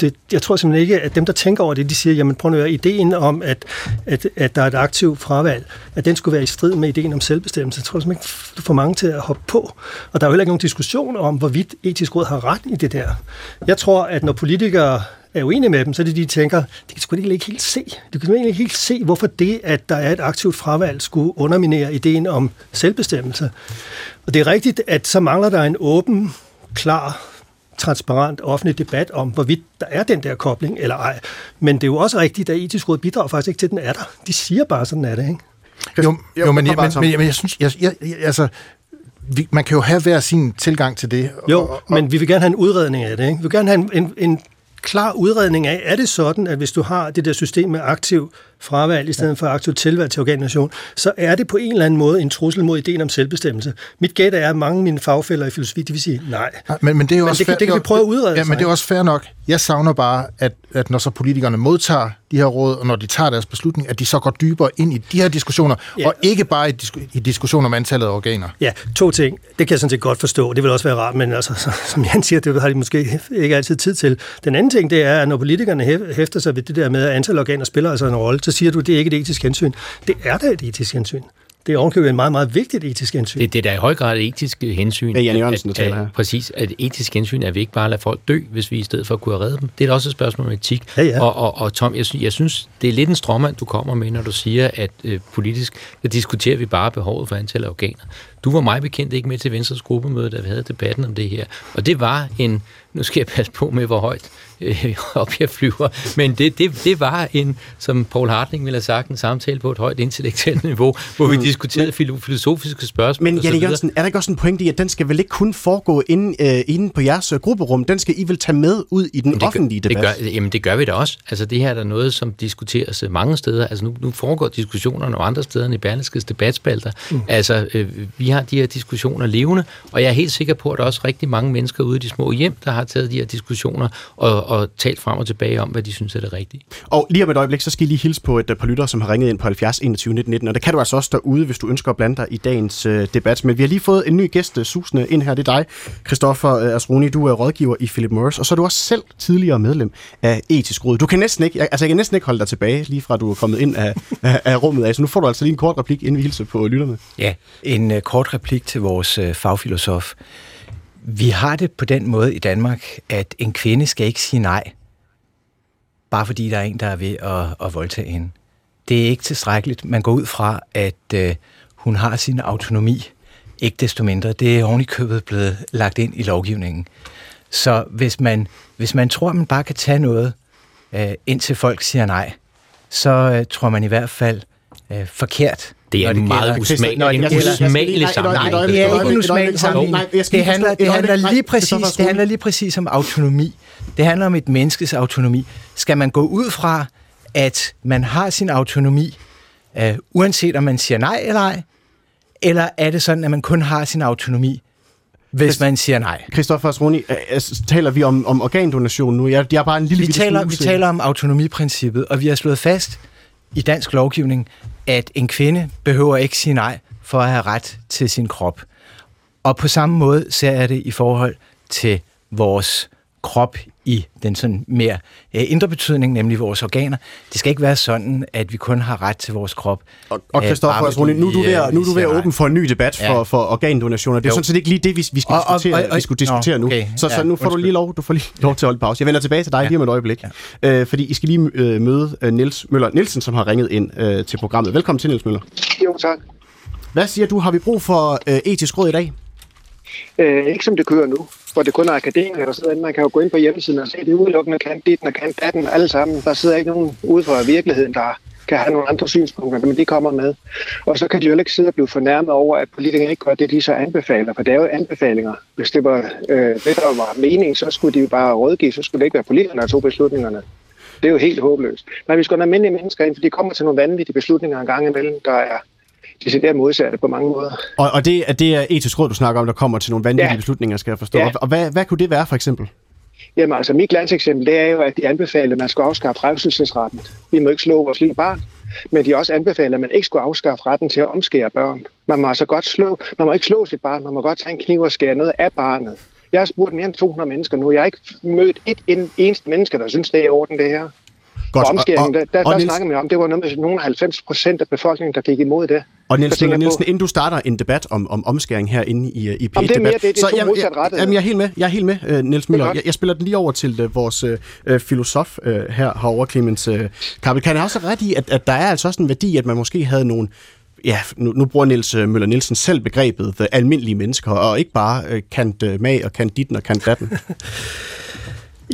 det, jeg tror simpelthen ikke, at dem, der tænker over det, de siger, jamen prøv at høre, ideen om, at, at, at der er et aktivt fravalg, at den skulle være i strid med ideen om selvbestemmelse. Jeg tror simpelthen ikke, du får mange til at hoppe på. Og der er jo heller ikke nogen diskussion om, hvorvidt etisk råd har ret i det der. Jeg tror, at når politikere er uenige med dem, så er det, de tænker, det kan sgu ikke helt se. De kan ikke helt se, hvorfor det, at der er et aktivt fravalg, skulle underminere ideen om selvbestemmelse. Og det er rigtigt, at så mangler der en åben, klar transparent offentlig debat om, hvorvidt der er den der kobling eller ej. Men det er jo også rigtigt, at etisk råd bidrager faktisk ikke til, at den er der. De siger bare, sådan er det, ikke? Jo, jo, men, jeg, men, men, men jeg synes, jeg, jeg, jeg, altså, vi, man kan jo have hver sin tilgang til det. Jo, og, og, men vi vil gerne have en udredning af det. Ikke? Vi vil gerne have en, en, en klar udredning af, er det sådan, at hvis du har det der system med aktiv fravalg i stedet for aktivt tilvalg til organdonation, så er det på en eller anden måde en trussel mod ideen om selvbestemmelse. Mit gæt er, at mange af mine fagfælder i filosofi, de vil sige nej. Men, men det er jo men også det, kan, fair, det kan vi prøve at udrede. Ja, men det er også fair nok. Jeg savner bare, at, at når så politikerne modtager de her råd, og når de tager deres beslutning, at de så går dybere ind i de her diskussioner, ja. og ikke bare i, disku, i diskussioner om antallet af organer. Ja, to ting. Det kan jeg sådan set godt forstå. Det vil også være rart, men altså, som Jan siger, det har de måske ikke altid tid til. Den anden ting, det er, at når politikerne hæfter sig ved det der med, at antallet af organer spiller altså en rolle, så siger du, at det er ikke et etisk hensyn. Det er da et etisk hensyn. Det er ovenkøbet en meget, meget vigtigt etisk hensyn. Det, det er da i høj grad et etisk hensyn. Det er Jan Jørgensen, der taler her. Præcis, at et etisk hensyn er, at vi ikke bare lader folk dø, hvis vi i stedet for kunne have reddet dem. Det er da også et spørgsmål om etik. Ja, ja. Og, og, og Tom, jeg, synes, jeg synes, det er lidt en stråmand, du kommer med, når du siger, at øh, politisk, der diskuterer vi bare behovet for antallet af organer. Du var mig bekendt ikke med til Venstres gruppemøde, da vi havde debatten om det her. Og det var en, nu skal jeg passe på med, hvor højt øh, op jeg flyver, men det, det, det var en, som Paul Hartling ville have sagt, en samtale på et højt intellektuelt niveau, hvor vi diskuterede men, filosofiske spørgsmål. Men Janne Jørgensen, er der ikke også en pointe i, at den skal vel ikke kun foregå inde, øh, inde på jeres øh, grupperum? Den skal I vel tage med ud i den det offentlige gør, debat? Det gør, jamen det gør vi da også. Altså det her er der noget, som diskuteres mange steder. Altså nu, nu foregår diskussionerne og andre steder end i Berlingskes debatspalter. Mm. Altså øh, vi har de her diskussioner levende, og jeg er helt sikker på, at der er også rigtig mange mennesker ude i de små hjem, der har taget de her diskussioner og, og talt frem og tilbage om, hvad de synes er det rigtige. Og lige om et øjeblik, så skal I lige hilse på et par lyttere, som har ringet ind på 70 21 19 19, og det kan du altså også derude, hvis du ønsker at blande dig i dagens øh, debat. Men vi har lige fået en ny gæst, susende ind her. Det er dig, Christoffer øh, Asroni. Du er rådgiver i Philip Morris, og så er du også selv tidligere medlem af Etisk Råd. Du kan næsten ikke, altså jeg kan næsten ikke holde dig tilbage, lige fra du er kommet ind af, af, af rummet af. Så nu får du altså lige en kort replik, inden vi hilser på lytterne. Ja, en uh, kort replik til vores uh, fagfilosof. Vi har det på den måde i Danmark, at en kvinde skal ikke sige nej, bare fordi der er en, der er ved at, at voldtage hende. Det er ikke tilstrækkeligt. Man går ud fra, at øh, hun har sin autonomi. Ikke desto mindre. Det er oven i købet blevet lagt ind i lovgivningen. Så hvis man, hvis man tror, man bare kan tage noget, øh, indtil folk siger nej, så øh, tror man i hvert fald øh, forkert. Det er en meget usmagelig sammenhæng. Nej, det er ikke en usmagelig sammenhæng. Det handler, det handler lige præcis, det handler lige præcis om autonomi. Det handler om et menneskes autonomi. Skal man gå ud fra, at man har sin autonomi, uh, uanset om man siger nej eller ej, eller er det sådan, at man kun har sin autonomi, hvis man siger nej? Christoffer Asroni, taler vi om, om organdonation nu? Jeg, jeg er bare en lille vi taler, vi taler om autonomiprincippet, og vi har slået fast i dansk lovgivning, at en kvinde behøver ikke sige nej for at have ret til sin krop. Og på samme måde ser jeg det i forhold til vores krop i den sådan mere øh, indre betydning, nemlig vores organer. Det skal ikke være sådan, at vi kun har ret til vores krop. Og, og Christoffer, øh, nu, er du ved, nu er du ved at åbne for en ny debat for, ja. for organdonationer. Det er jo. sådan set ikke lige det, vi, vi skal og, diskutere, og, og, vi skulle diskutere nu. Okay. Så, så ja, nu får undskyld. du lige lov, du får lige lov til at holde pause. Jeg vender tilbage til dig ja. lige om et øjeblik. Ja. Øh, fordi I skal lige øh, møde øh, Niels Møller Nielsen, som har ringet ind øh, til programmet. Velkommen til, Niels Møller. Jo, tak. Hvad siger du? Har vi brug for øh, etisk råd i dag? Øh, ikke som det kører nu, hvor det kun er akademikere, der sidder inde. Man kan jo gå ind på hjemmesiden og se, det udelukkende kan dit og kan datten alle sammen. Der sidder ikke nogen ude fra virkeligheden, der kan have nogle andre synspunkter, men de kommer med. Og så kan de jo ikke sidde og blive fornærmet over, at politikerne ikke gør det, de så anbefaler, for det er jo anbefalinger. Hvis det var øh, det, der var mening, så skulle de jo bare rådgive, så skulle det ikke være politikerne, der tog beslutningerne. Det er jo helt håbløst. Men vi skal have almindelige mennesker ind, for de kommer til nogle vanvittige beslutninger en gang imellem, der er decideret modsatte på mange måder. Og, og det, det er etisk råd, du snakker om, der kommer til nogle vanvittige ja. beslutninger, skal jeg forstå. Ja. Og hvad, hvad kunne det være for eksempel? Jamen altså, mit landseksempel, det er jo, at de anbefaler, at man skal afskaffe revselsesretten. Vi må ikke slå vores lille barn. Men de også anbefaler, at man ikke skulle afskaffe retten til at omskære børn. Man må altså godt slå, man må ikke slå sit barn, man må godt tage en kniv og skære noget af barnet. Jeg har spurgt mere end 200 mennesker nu. Jeg har ikke mødt et eneste menneske, der synes, det er i orden, det her. Godt. Og omskæring, der, der, og der Niels... snakker vi om, det var noget med nogle 90 procent af befolkningen, der gik imod det. Og Niels Møller Nielsen, inden du starter en debat om, om omskæring herinde i, i P1 det er mere det, det er så jeg, jeg, jamen, jeg er helt med, jeg er helt med, uh, Niels Møller. Jeg, jeg spiller den lige over til uh, vores uh, filosof uh, her herovre, Clemens uh, Kappel. Kan jeg også ret i, at, at der er altså også en værdi, at man måske havde nogle ja, nu, nu bruger Niels Møller Nielsen selv begrebet the almindelige mennesker, og ikke bare uh, kant uh, mag og kant ditten og kant datten.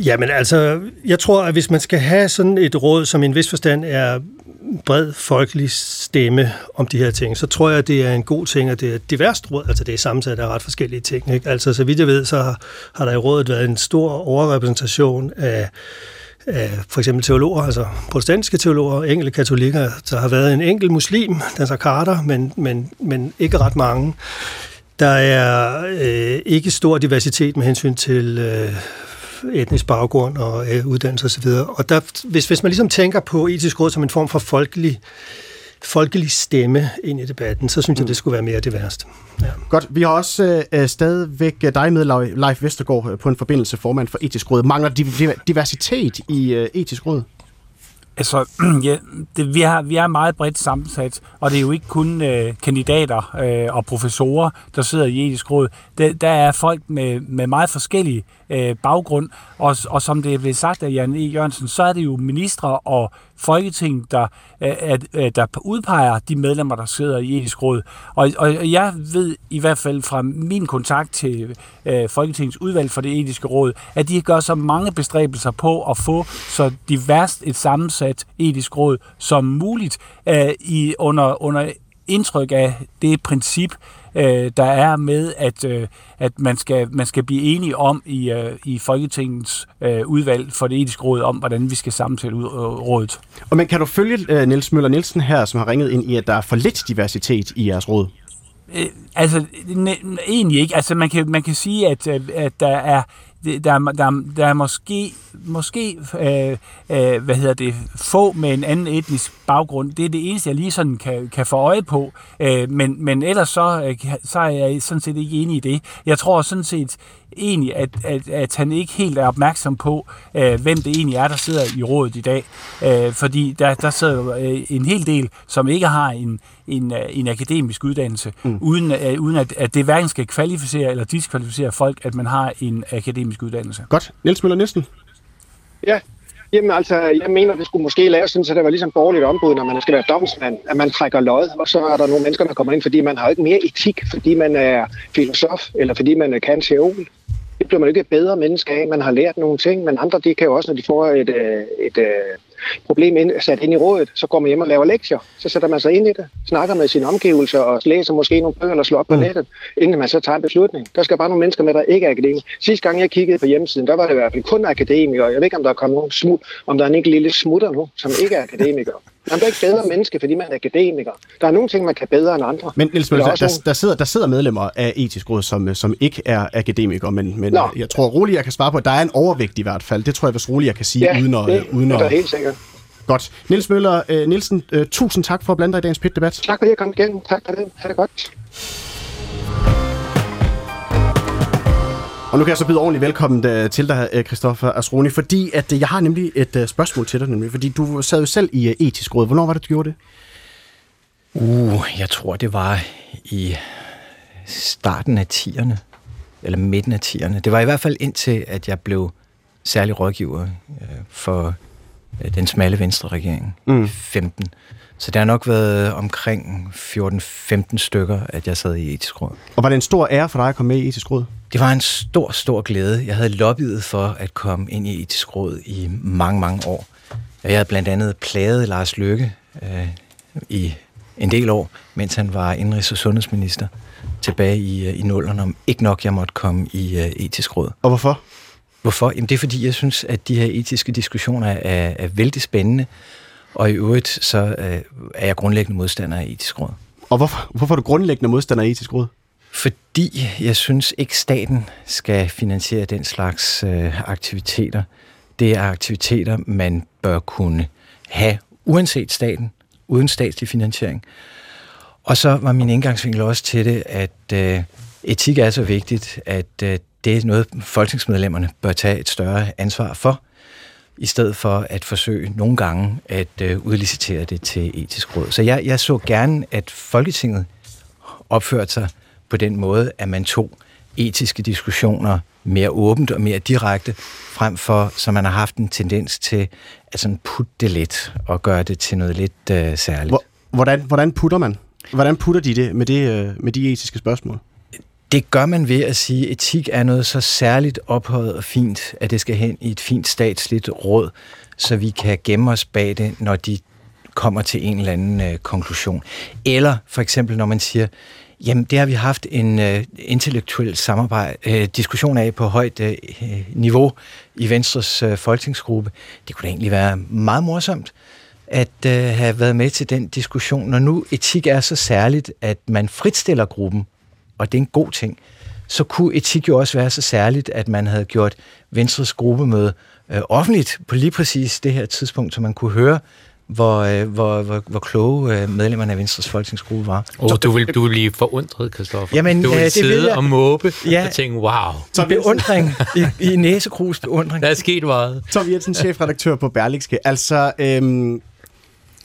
Jamen altså, jeg tror, at hvis man skal have sådan et råd, som i en vis forstand er bred folkelig stemme om de her ting, så tror jeg, det er en god ting, at det er et diverst råd, altså det er sammensat af ret forskellige ting. Ikke? Altså, så vidt jeg ved, så har, har der i rådet været en stor overrepræsentation af af for eksempel teologer, altså protestantiske teologer, enkelte katolikker. Der har været en enkelt muslim, Nasser Carter, men, men, men ikke ret mange. Der er øh, ikke stor diversitet med hensyn til øh, etnisk baggrund og øh, uddannelse osv. Og der, hvis, hvis man ligesom tænker på etisk råd som en form for folkelig folkelig stemme ind i debatten, så synes jeg, det skulle være mere det værste. Ja. Godt. Vi har også øh, stadigvæk dig med, Leif Vestergaard, øh, på en forbindelse formand for Etisk Råd. Mangler diversitet i øh, Etisk Råd? Altså, ja, det, vi, har, vi er meget bredt sammensat, og det er jo ikke kun øh, kandidater øh, og professorer, der sidder i etisk råd. Det, der er folk med, med meget forskellige øh, baggrund, og, og som det er blevet sagt af Jan E. Jørgensen, så er det jo ministre og Folketing, der, øh, at, øh, der udpeger de medlemmer, der sidder i etisk råd. Og, og jeg ved i hvert fald fra min kontakt til øh, Folketingets udvalg for det etiske råd, at de gør så mange bestræbelser på at få så diverst et sammensat etisk råd som muligt øh, i under, under indtryk af det princip, øh, der er med, at, øh, at man, skal, man skal blive enige om i, øh, i Folketingets øh, udvalg for det etiske råd om, hvordan vi skal sammensætte ud, øh, rådet. Og men kan du følge øh, Niels Møller Nielsen her, som har ringet ind i, at der er for lidt diversitet i jeres råd? Øh, altså, egentlig ikke. Altså, man kan, man kan sige, at, øh, at der er der, der, der er måske, måske øh, øh, hvad hedder det, få med en anden etnisk baggrund. Det er det eneste, jeg lige sådan kan, kan få øje på. Øh, men, men ellers så, øh, så er jeg sådan set ikke enig i det. Jeg tror sådan set egentlig, at, at, at han ikke helt er opmærksom på, øh, hvem det egentlig er, der sidder i rådet i dag. Øh, fordi der, der sidder øh, en hel del, som ikke har en, en, øh, en akademisk uddannelse, mm. uden, uh, uden at, at det hverken skal kvalificere eller diskvalificere folk, at man har en akademisk uddannelse. Godt. Niels Møller Nielsen. Ja, Jamen altså, jeg mener, det skulle måske laves sådan, så det var ligesom borgerligt ombud, når man skal være domsmand, at man trækker lod, og så er der nogle mennesker, der kommer ind, fordi man har ikke mere etik, fordi man er filosof, eller fordi man kan teol. Det bliver man ikke bedre menneske af. Man har lært nogle ting, men andre de kan jo også, når de får et, øh, et, et problem ind, sat ind i rådet, så går man hjem og laver lektier. Så sætter man sig ind i det, snakker med sine omgivelser og læser måske nogle bøger eller slår op på mm. nettet, inden man så tager en beslutning. Der skal bare nogle mennesker med, der ikke er akademikere. Sidste gang jeg kiggede på hjemmesiden, der var det i hvert fald kun akademikere. Jeg ved ikke, om der er kommet nogen smut, om der er en enkelt lille smutter nu, som ikke er akademikere. Man er ikke bedre menneske, fordi man er akademiker. Der er nogle ting, man kan bedre end andre. Men Niels Møller, der, der, der, sidder, der sidder medlemmer af etisk råd, som, som ikke er akademikere, men, men jeg tror roligt, jeg kan svare på, at der er en overvægt i hvert fald. Det tror jeg, hvis roligt, jeg kan sige, ja, uden at... Det, uden at, det er helt sikkert. Godt. Niels Møller øh, Nielsen, øh, tusind tak for at blande dig i dagens pit-debat. Tak fordi jeg kom igen. Tak for det. Ha' det godt. Og nu kan jeg så byde ordentligt velkommen øh, til dig, øh, Christoffer Asroni, fordi at øh, jeg har nemlig et spørgsmål til dig, nemlig, fordi du sad jo selv i etisk råd. Hvornår var det, du gjorde det? Uh, jeg tror, det var i starten af 10'erne, eller midten af 10'erne. Det var i hvert fald indtil, at jeg blev særlig rådgiver for den smalle venstre regering mm. 15. Så det har nok været omkring 14-15 stykker, at jeg sad i etisk råd. Og var det en stor ære for dig at komme med i etisk råd? Det var en stor, stor glæde. Jeg havde lobbyet for at komme ind i etisk råd i mange, mange år. Jeg havde blandt andet plaget Lars Løkke øh, i en del år, mens han var indrigs- og sundhedsminister tilbage i, øh, i nullerne, om ikke nok jeg måtte komme i uh, etisk råd. Og hvorfor? Hvorfor? Jamen det er fordi, jeg synes, at de her etiske diskussioner er, er vældig spændende, og i øvrigt så øh, er jeg grundlæggende modstander af etisk råd. Og hvorfor, hvorfor er du grundlæggende modstander af etisk råd? Fordi jeg synes ikke, staten skal finansiere den slags øh, aktiviteter. Det er aktiviteter, man bør kunne have, uanset staten, uden statslig finansiering. Og så var min indgangsvinkel også til det, at øh, etik er så vigtigt, at øh, det er noget, folketingsmedlemmerne bør tage et større ansvar for, i stedet for at forsøge nogle gange at øh, udlicitere det til etisk råd. Så jeg, jeg så gerne, at Folketinget opførte sig på den måde, at man tog etiske diskussioner mere åbent og mere direkte, frem for, som man har haft en tendens til, at sådan putte det lidt og gøre det til noget lidt øh, særligt. Hvordan, hvordan putter man? Hvordan putter de det med, det, øh, med de etiske spørgsmål? Det gør man ved at sige, at etik er noget så særligt ophøjet og fint, at det skal hen i et fint statsligt råd, så vi kan gemme os bag det, når de kommer til en eller anden øh, konklusion. Eller for eksempel, når man siger, Jamen, det har vi haft en øh, intellektuel samarbejde, øh, diskussion af på højt øh, niveau i Venstres øh, folketingsgruppe. Det kunne da egentlig være meget morsomt at øh, have været med til den diskussion, når nu etik er så særligt, at man fritstiller gruppen, og det er en god ting, så kunne etik jo også være så særligt, at man havde gjort Venstres gruppemøde uh, offentligt på lige præcis det her tidspunkt, så man kunne høre hvor, øh, hvor, hvor, hvor kloge øh, medlemmerne af Venstres folketingsgruppe var. Oh, du, vil, du vil blive forundret, Kristoffer. Jamen, du vil øh, det sidde vil jeg. og måbe Ja. og tænke, wow, Så beundring, i, i næsekrus beundring. der er sket meget. Tom Jensen, chefredaktør på Berlingske. Altså, øhm,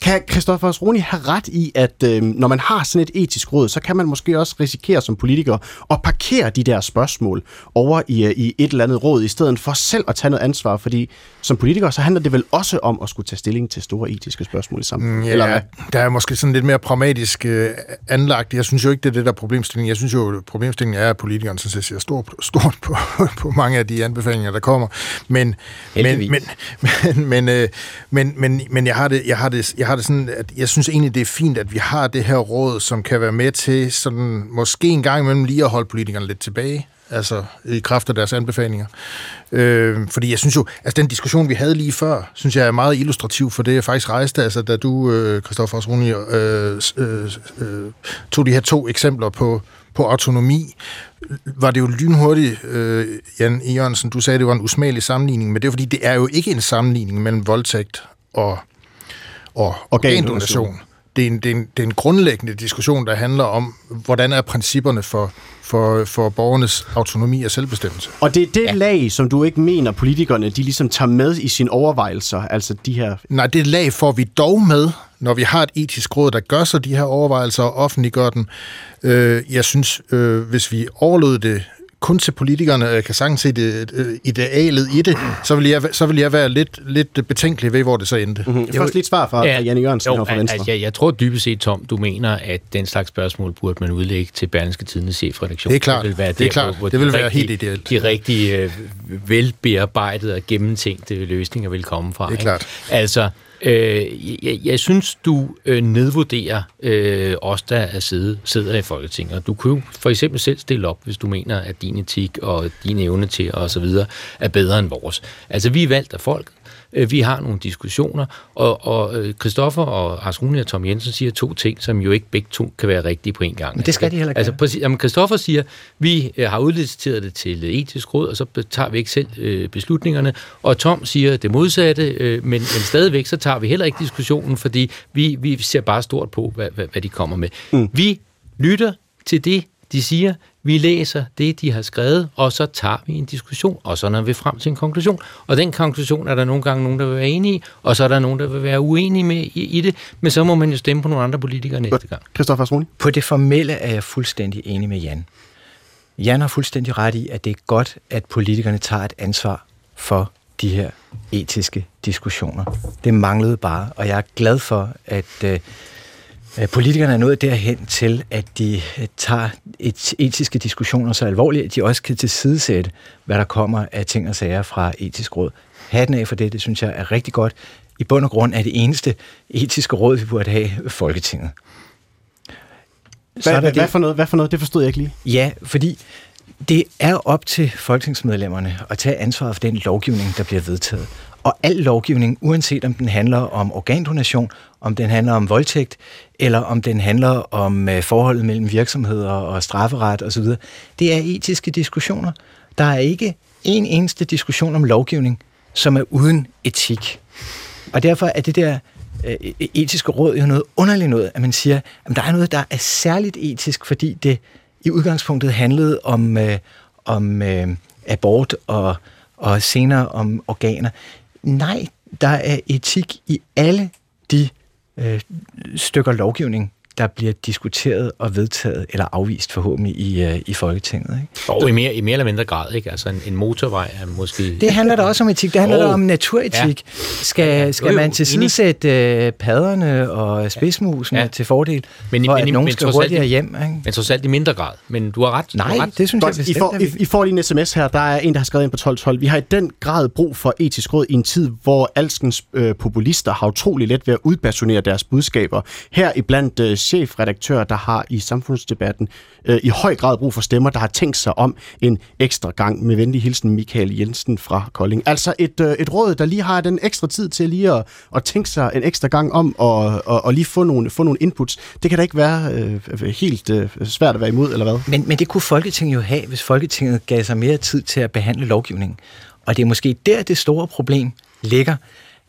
kan Christoffer Roni have ret i, at øhm, når man har sådan et etisk råd, så kan man måske også risikere som politiker at parkere de der spørgsmål over i, øh, i et eller andet råd, i stedet for selv at tage noget ansvar, fordi som politiker, så handler det vel også om at skulle tage stilling til store etiske spørgsmål i samfundet, Mm, Ja, eller hvad? der er måske sådan lidt mere pragmatisk øh, anlagt. Jeg synes jo ikke, det er det der problemstilling. Jeg synes jo, problemstillingen er, at politikerne sådan set ser stort, stort på, på mange af de anbefalinger, der kommer. Men, men, men, men, men, øh, men, men, men jeg, har det, jeg, har det, jeg har har det sådan, at jeg synes egentlig, det er fint, at vi har det her råd, som kan være med til sådan, måske en gang imellem lige at holde politikerne lidt tilbage altså i kraft af deres anbefalinger. Øh, fordi jeg synes jo, altså den diskussion, vi havde lige før, synes jeg er meget illustrativ for det, jeg faktisk rejste, altså da du, øh, Christoffer Osroni, øh, øh, øh, tog de her to eksempler på, på autonomi, var det jo lynhurtigt, øh, Jan E. Jørgensen, du sagde, det var en usmagelig sammenligning, men det er fordi, det er jo ikke en sammenligning mellem voldtægt og, og Organdonation. organdonation. Det er, en, det, er en, det er en grundlæggende diskussion, der handler om, hvordan er principperne for, for, for borgernes autonomi og selvbestemmelse. Og det er det ja. lag, som du ikke mener, politikerne de ligesom tager med i sine overvejelser, altså de her... Nej, det lag får vi dog med, når vi har et etisk råd, der gør sig de her overvejelser og offentliggør den. Øh, jeg synes, øh, hvis vi overlod det kun til politikerne, jeg kan sagtens se det øh, idealet i det, så vil jeg, så vil jeg være lidt, lidt betænkelig ved, hvor det så endte. Mm-hmm. Jeg får også lidt svar fra ja. Janne Jørgensen jo, her fra Venstre. Altså, jeg, jeg tror dybest set, Tom, du mener, at den slags spørgsmål burde man udlægge til Berlingske Tidens chefredaktion. Det er klart. Det vil være, Det er klart. Hvor, hvor Det vil være rigtige- helt ideelt. De rigtige, øh, velbearbejdede og gennemtænkte løsninger vil komme fra. Det er ikke? klart. Altså, øh, jeg, jeg synes, du øh, nedvurderer øh, os, der er sidde, sidder i Folketinget. Og Du kunne jo for eksempel selv stille op, hvis du mener, at din etik og din evne til og så videre er bedre end vores. Altså, vi er valgt af folk. Øh, Vi har nogle diskussioner, og, og øh, Christoffer og Ars Rune og Tom Jensen siger to ting, som jo ikke begge to kan være rigtige på en gang. Men det skal de heller ikke Altså, præcis, jamen, Christoffer siger, vi øh, har udliciteret det til etisk råd, og så tager vi ikke selv øh, beslutningerne. Og Tom siger det modsatte, øh, men, men stadigvæk så tager vi heller ikke diskussionen, fordi vi, vi ser bare stort på, hvad, hvad, hvad de kommer med. Mm. Vi lytter til det, de siger, vi læser det, de har skrevet, og så tager vi en diskussion, og så når vi frem til en konklusion. Og den konklusion er der nogle gange nogen, der vil være enige i, og så er der nogen, der vil være uenige med i, i det, men så må man jo stemme på nogle andre politikere næste gang. Christoffer Asroni? På det formelle er jeg fuldstændig enig med Jan. Jan har fuldstændig ret i, at det er godt, at politikerne tager et ansvar for de her etiske diskussioner. Det manglede bare, og jeg er glad for, at øh, politikerne er nået derhen til, at de øh, tager et etiske diskussioner så alvorligt, at de også kan tilsidesætte, hvad der kommer af ting og sager fra etisk råd. Hatten af for det, det synes jeg er rigtig godt. I bund og grund er det eneste etiske råd, vi burde have Folketinget. Så er Hvad, der hvad, det- for noget, hvad for noget? Det forstod jeg ikke lige. Ja, fordi det er op til folketingsmedlemmerne at tage ansvaret for den lovgivning, der bliver vedtaget. Og al lovgivning, uanset om den handler om organdonation, om den handler om voldtægt, eller om den handler om øh, forholdet mellem virksomheder og strafferet osv., det er etiske diskussioner. Der er ikke en eneste diskussion om lovgivning, som er uden etik. Og derfor er det der øh, e-, etiske råd jo noget underligt noget, at man siger, at der er noget, der er særligt etisk, fordi det i udgangspunktet handlede om, øh, om øh, abort og, og senere om organer. Nej, der er etik i alle de øh, stykker lovgivning, der bliver diskuteret og vedtaget eller afvist forhåbentlig i, øh, i Folketinget. Ikke? Og i mere, i mere eller mindre grad, ikke? Altså en, en motorvej er måske... Det handler da også om etik. Det handler Jo. da om naturetik. Skal, skal Jo, man tilsidesætte øh, padderne og spidsmusene Ja. ja. til fordel, Men i- for men at i- nogen men skal hurtigere i- hjem? Ikke? Men trods alt i mindre grad. Men du har ret. du Nej, har ret. det synes Godt, jeg I, bestemt. får, at I, I får lige en sms her. Der er en, der har skrevet ind på 1212. Vi har i den grad brug for etisk råd i en tid, hvor alskens øh, populister har utrolig let ved at udpersonere deres budskaber. Her iblandt øh, chefredaktør, der har i samfundsdebatten øh, i høj grad brug for stemmer, der har tænkt sig om en ekstra gang. Med venlig hilsen Michael Jensen fra Kolding. Altså et, øh, et råd, der lige har den ekstra tid til lige at, at tænke sig en ekstra gang om og, og, og lige få nogle, få nogle inputs. Det kan da ikke være øh, helt øh, svært at være imod, eller hvad? Men, men det kunne Folketinget jo have, hvis Folketinget gav sig mere tid til at behandle lovgivningen. Og det er måske der, det store problem ligger,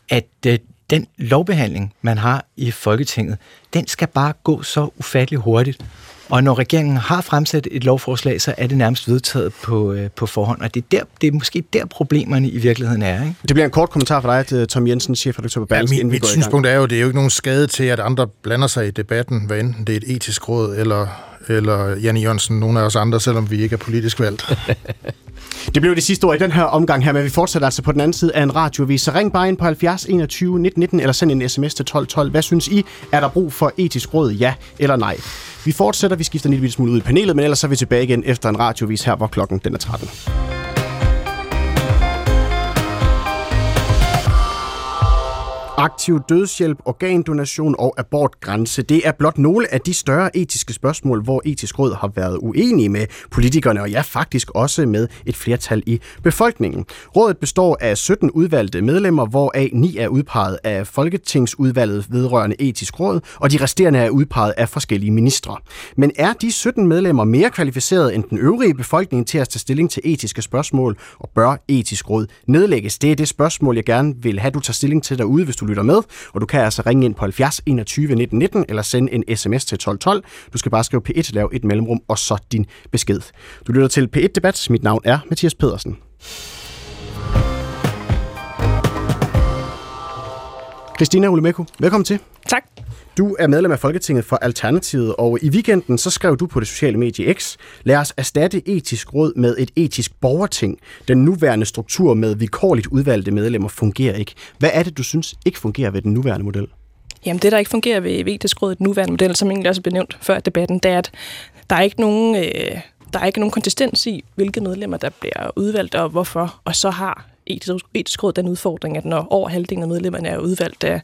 at øh, den lovbehandling, man har i Folketinget, den skal bare gå så ufattelig hurtigt. Og når regeringen har fremsat et lovforslag, så er det nærmest vedtaget på, øh, på forhånd. Og det er, der, det er måske der, problemerne i virkeligheden er. Ikke? Det bliver en kort kommentar fra dig, Tom Jensen, chefredaktør på Berlingske, ja, mit, mit synspunkt er jo, det er jo ikke nogen skade til, at andre blander sig i debatten, hvad enten det er et etisk råd, eller, eller Janne Jørgensen, nogle af os andre, selvom vi ikke er politisk valgt. Det blev det sidste ord i den her omgang her, men vi fortsætter altså på den anden side af en radiovis. Så ring bare ind på 70 21 19 19, eller send en sms til 12 12. Hvad synes I? Er der brug for etisk råd? Ja eller nej? Vi fortsætter, vi skifter en lille smule ud i panelet, men ellers så er vi tilbage igen efter en radiovis her, hvor klokken den er 13. Aktiv dødshjælp, organdonation og abortgrænse, det er blot nogle af de større etiske spørgsmål, hvor etisk råd har været uenige med politikerne, og ja, faktisk også med et flertal i befolkningen. Rådet består af 17 udvalgte medlemmer, hvoraf 9 er udpeget af Folketingsudvalget vedrørende etisk råd, og de resterende er udpeget af forskellige ministre. Men er de 17 medlemmer mere kvalificerede end den øvrige befolkning til at tage stilling til etiske spørgsmål, og bør etisk råd nedlægges? Det er det spørgsmål, jeg gerne vil have, du tager stilling til derude, hvis du lytter med, og du kan altså ringe ind på 70 21 19 19 eller sende en sms til 12 12. Du skal bare skrive P1, lave et mellemrum og så din besked. Du lytter til P1 Debat. Mit navn er Mathias Pedersen. Christina Ulemeko, velkommen til. Tak. Du er medlem af Folketinget for Alternativet, og i weekenden så skrev du på det sociale medie X, lad os erstatte etisk råd med et etisk borgerting. Den nuværende struktur med vilkårligt udvalgte medlemmer fungerer ikke. Hvad er det, du synes ikke fungerer ved den nuværende model? Jamen det, der ikke fungerer ved etisk råd, den nuværende model, som egentlig også er benævnt før debatten, det er, at der er ikke nogen... Øh, der er ikke nogen konsistens i, hvilke medlemmer, der bliver udvalgt, og hvorfor. Og så har etisk, etisk råd den udfordring, at når over halvdelen af medlemmerne er udvalgt af,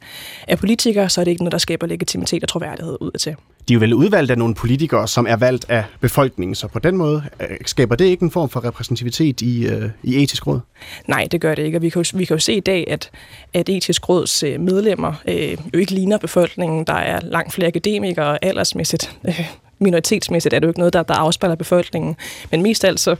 af politikere, så er det ikke noget, der skaber legitimitet og troværdighed ud af til. De er jo vel udvalgt af nogle politikere, som er valgt af befolkningen, så på den måde øh, skaber det ikke en form for repræsentativitet i, øh, i etisk råd? Nej, det gør det ikke, og vi kan jo, vi kan jo se i dag, at, at etisk råds øh, medlemmer øh, jo ikke ligner befolkningen. Der er langt flere akademikere aldersmæssigt. Øh, minoritetsmæssigt er det jo ikke noget, der, der afspejler befolkningen. Men mest altså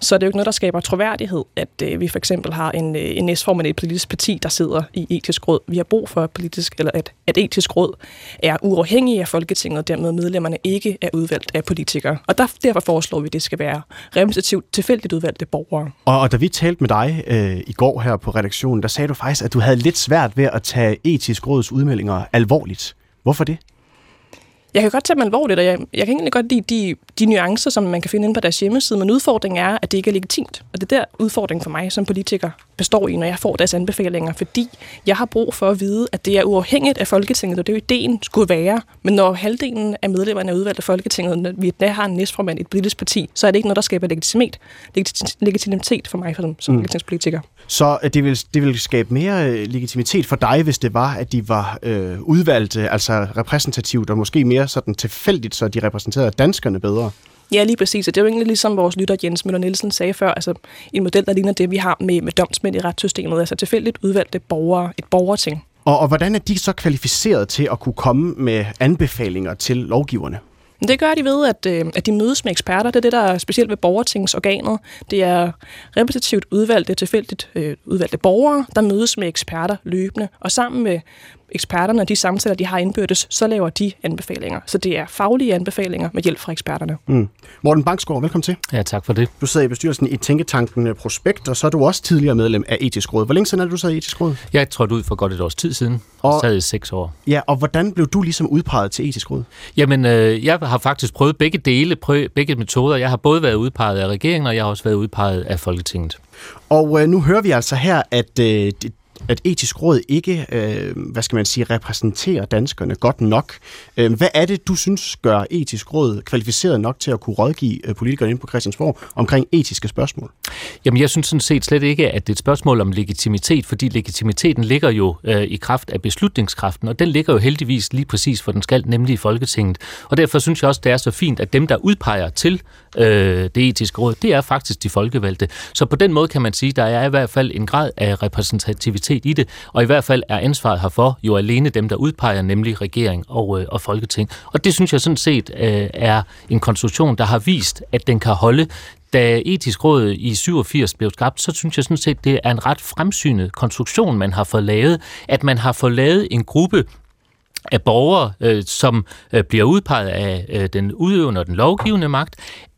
så er det jo ikke noget, der skaber troværdighed, at øh, vi for eksempel har en, øh, en næstformand i et politisk parti, der sidder i etisk råd. Vi har brug for politisk, eller at, at etisk råd er uafhængig af Folketinget, og dermed medlemmerne ikke er udvalgt af politikere. Og der, derfor foreslår vi, at det skal være repræsentativt tilfældigt udvalgte borgere. Og, og da vi talte med dig øh, i går her på redaktionen, der sagde du faktisk, at du havde lidt svært ved at tage etisk råds udmeldinger alvorligt. Hvorfor det? Jeg kan godt tage dem alvorligt, og jeg, jeg kan egentlig godt lide de, de nuancer, som man kan finde inde på deres hjemmeside, men udfordringen er, at det ikke er legitimt. Og det er der udfordringen for mig som politiker består i, når jeg får deres anbefalinger, fordi jeg har brug for at vide, at det er uafhængigt af Folketinget, og det er jo ideen skulle være. Men når halvdelen af medlemmerne er udvalgt af Folketinget, når vi der har en næstformand i et politisk parti, så er det ikke noget, der skaber legitimitet, legitimitet for mig som, som mm. folketingspolitiker. Så øh, det vil, det vil skabe mere øh, legitimitet for dig, hvis det var, at de var øh, udvalgt, altså repræsentativt, og måske mere sådan tilfældigt, så de repræsenterede danskerne bedre? Ja, lige præcis. Og det er jo egentlig ligesom vores lytter Jens Møller Nielsen sagde før, altså en model, der ligner det, vi har med, med domsmænd i retssystemet, altså tilfældigt udvalgte borgere, et borgerting. Og, og hvordan er de så kvalificeret til at kunne komme med anbefalinger til lovgiverne? Det gør de ved, at, øh, at de mødes med eksperter. Det er det, der er specielt ved borgertingsorganet. Det er repræsentativt udvalgte, tilfældigt øh, udvalgte borgere, der mødes med eksperter løbende. Og sammen med eksperterne og de samtaler, de har indbyrdes, så laver de anbefalinger. Så det er faglige anbefalinger med hjælp fra eksperterne. Mm. Morten Bangsgaard, velkommen til. Ja, tak for det. Du sidder i bestyrelsen i Tænketanken Prospekt, og så er du også tidligere medlem af Etisk Råd. Hvor længe siden er du så i Etisk Råd? Jeg trådte ud for godt et års tid siden. Og sad i seks år. Ja, og hvordan blev du ligesom udpeget til Etisk Råd? Jamen, øh, jeg har faktisk prøvet begge dele, prøvet begge metoder. Jeg har både været udpeget af regeringen, og jeg har også været udpeget af Folketinget. Og øh, nu hører vi altså her, at øh, at etisk råd ikke, øh, hvad skal man sige, repræsenterer danskerne godt nok. Øh, hvad er det, du synes gør etisk råd kvalificeret nok til at kunne rådgive øh, politikerne ind på Christiansborg omkring etiske spørgsmål? Jamen, jeg synes sådan set slet ikke, at det er et spørgsmål om legitimitet, fordi legitimiteten ligger jo øh, i kraft af beslutningskraften, og den ligger jo heldigvis lige præcis, for den skal, nemlig i Folketinget. Og derfor synes jeg også, det er så fint, at dem, der udpeger til øh, det etiske råd, det er faktisk de folkevalgte. Så på den måde kan man sige, der er i hvert fald en grad af repræsentativitet i det, og i hvert fald er ansvaret herfor jo alene dem, der udpeger, nemlig regering og, øh, og folketing. Og det synes jeg sådan set øh, er en konstruktion, der har vist, at den kan holde da etisk råd i 87 blev skabt, så synes jeg sådan set, det er en ret fremsynet konstruktion, man har fået lavet, at man har fået lavet en gruppe af borgere, øh, som øh, bliver udpeget af øh, den udøvende og den lovgivende magt,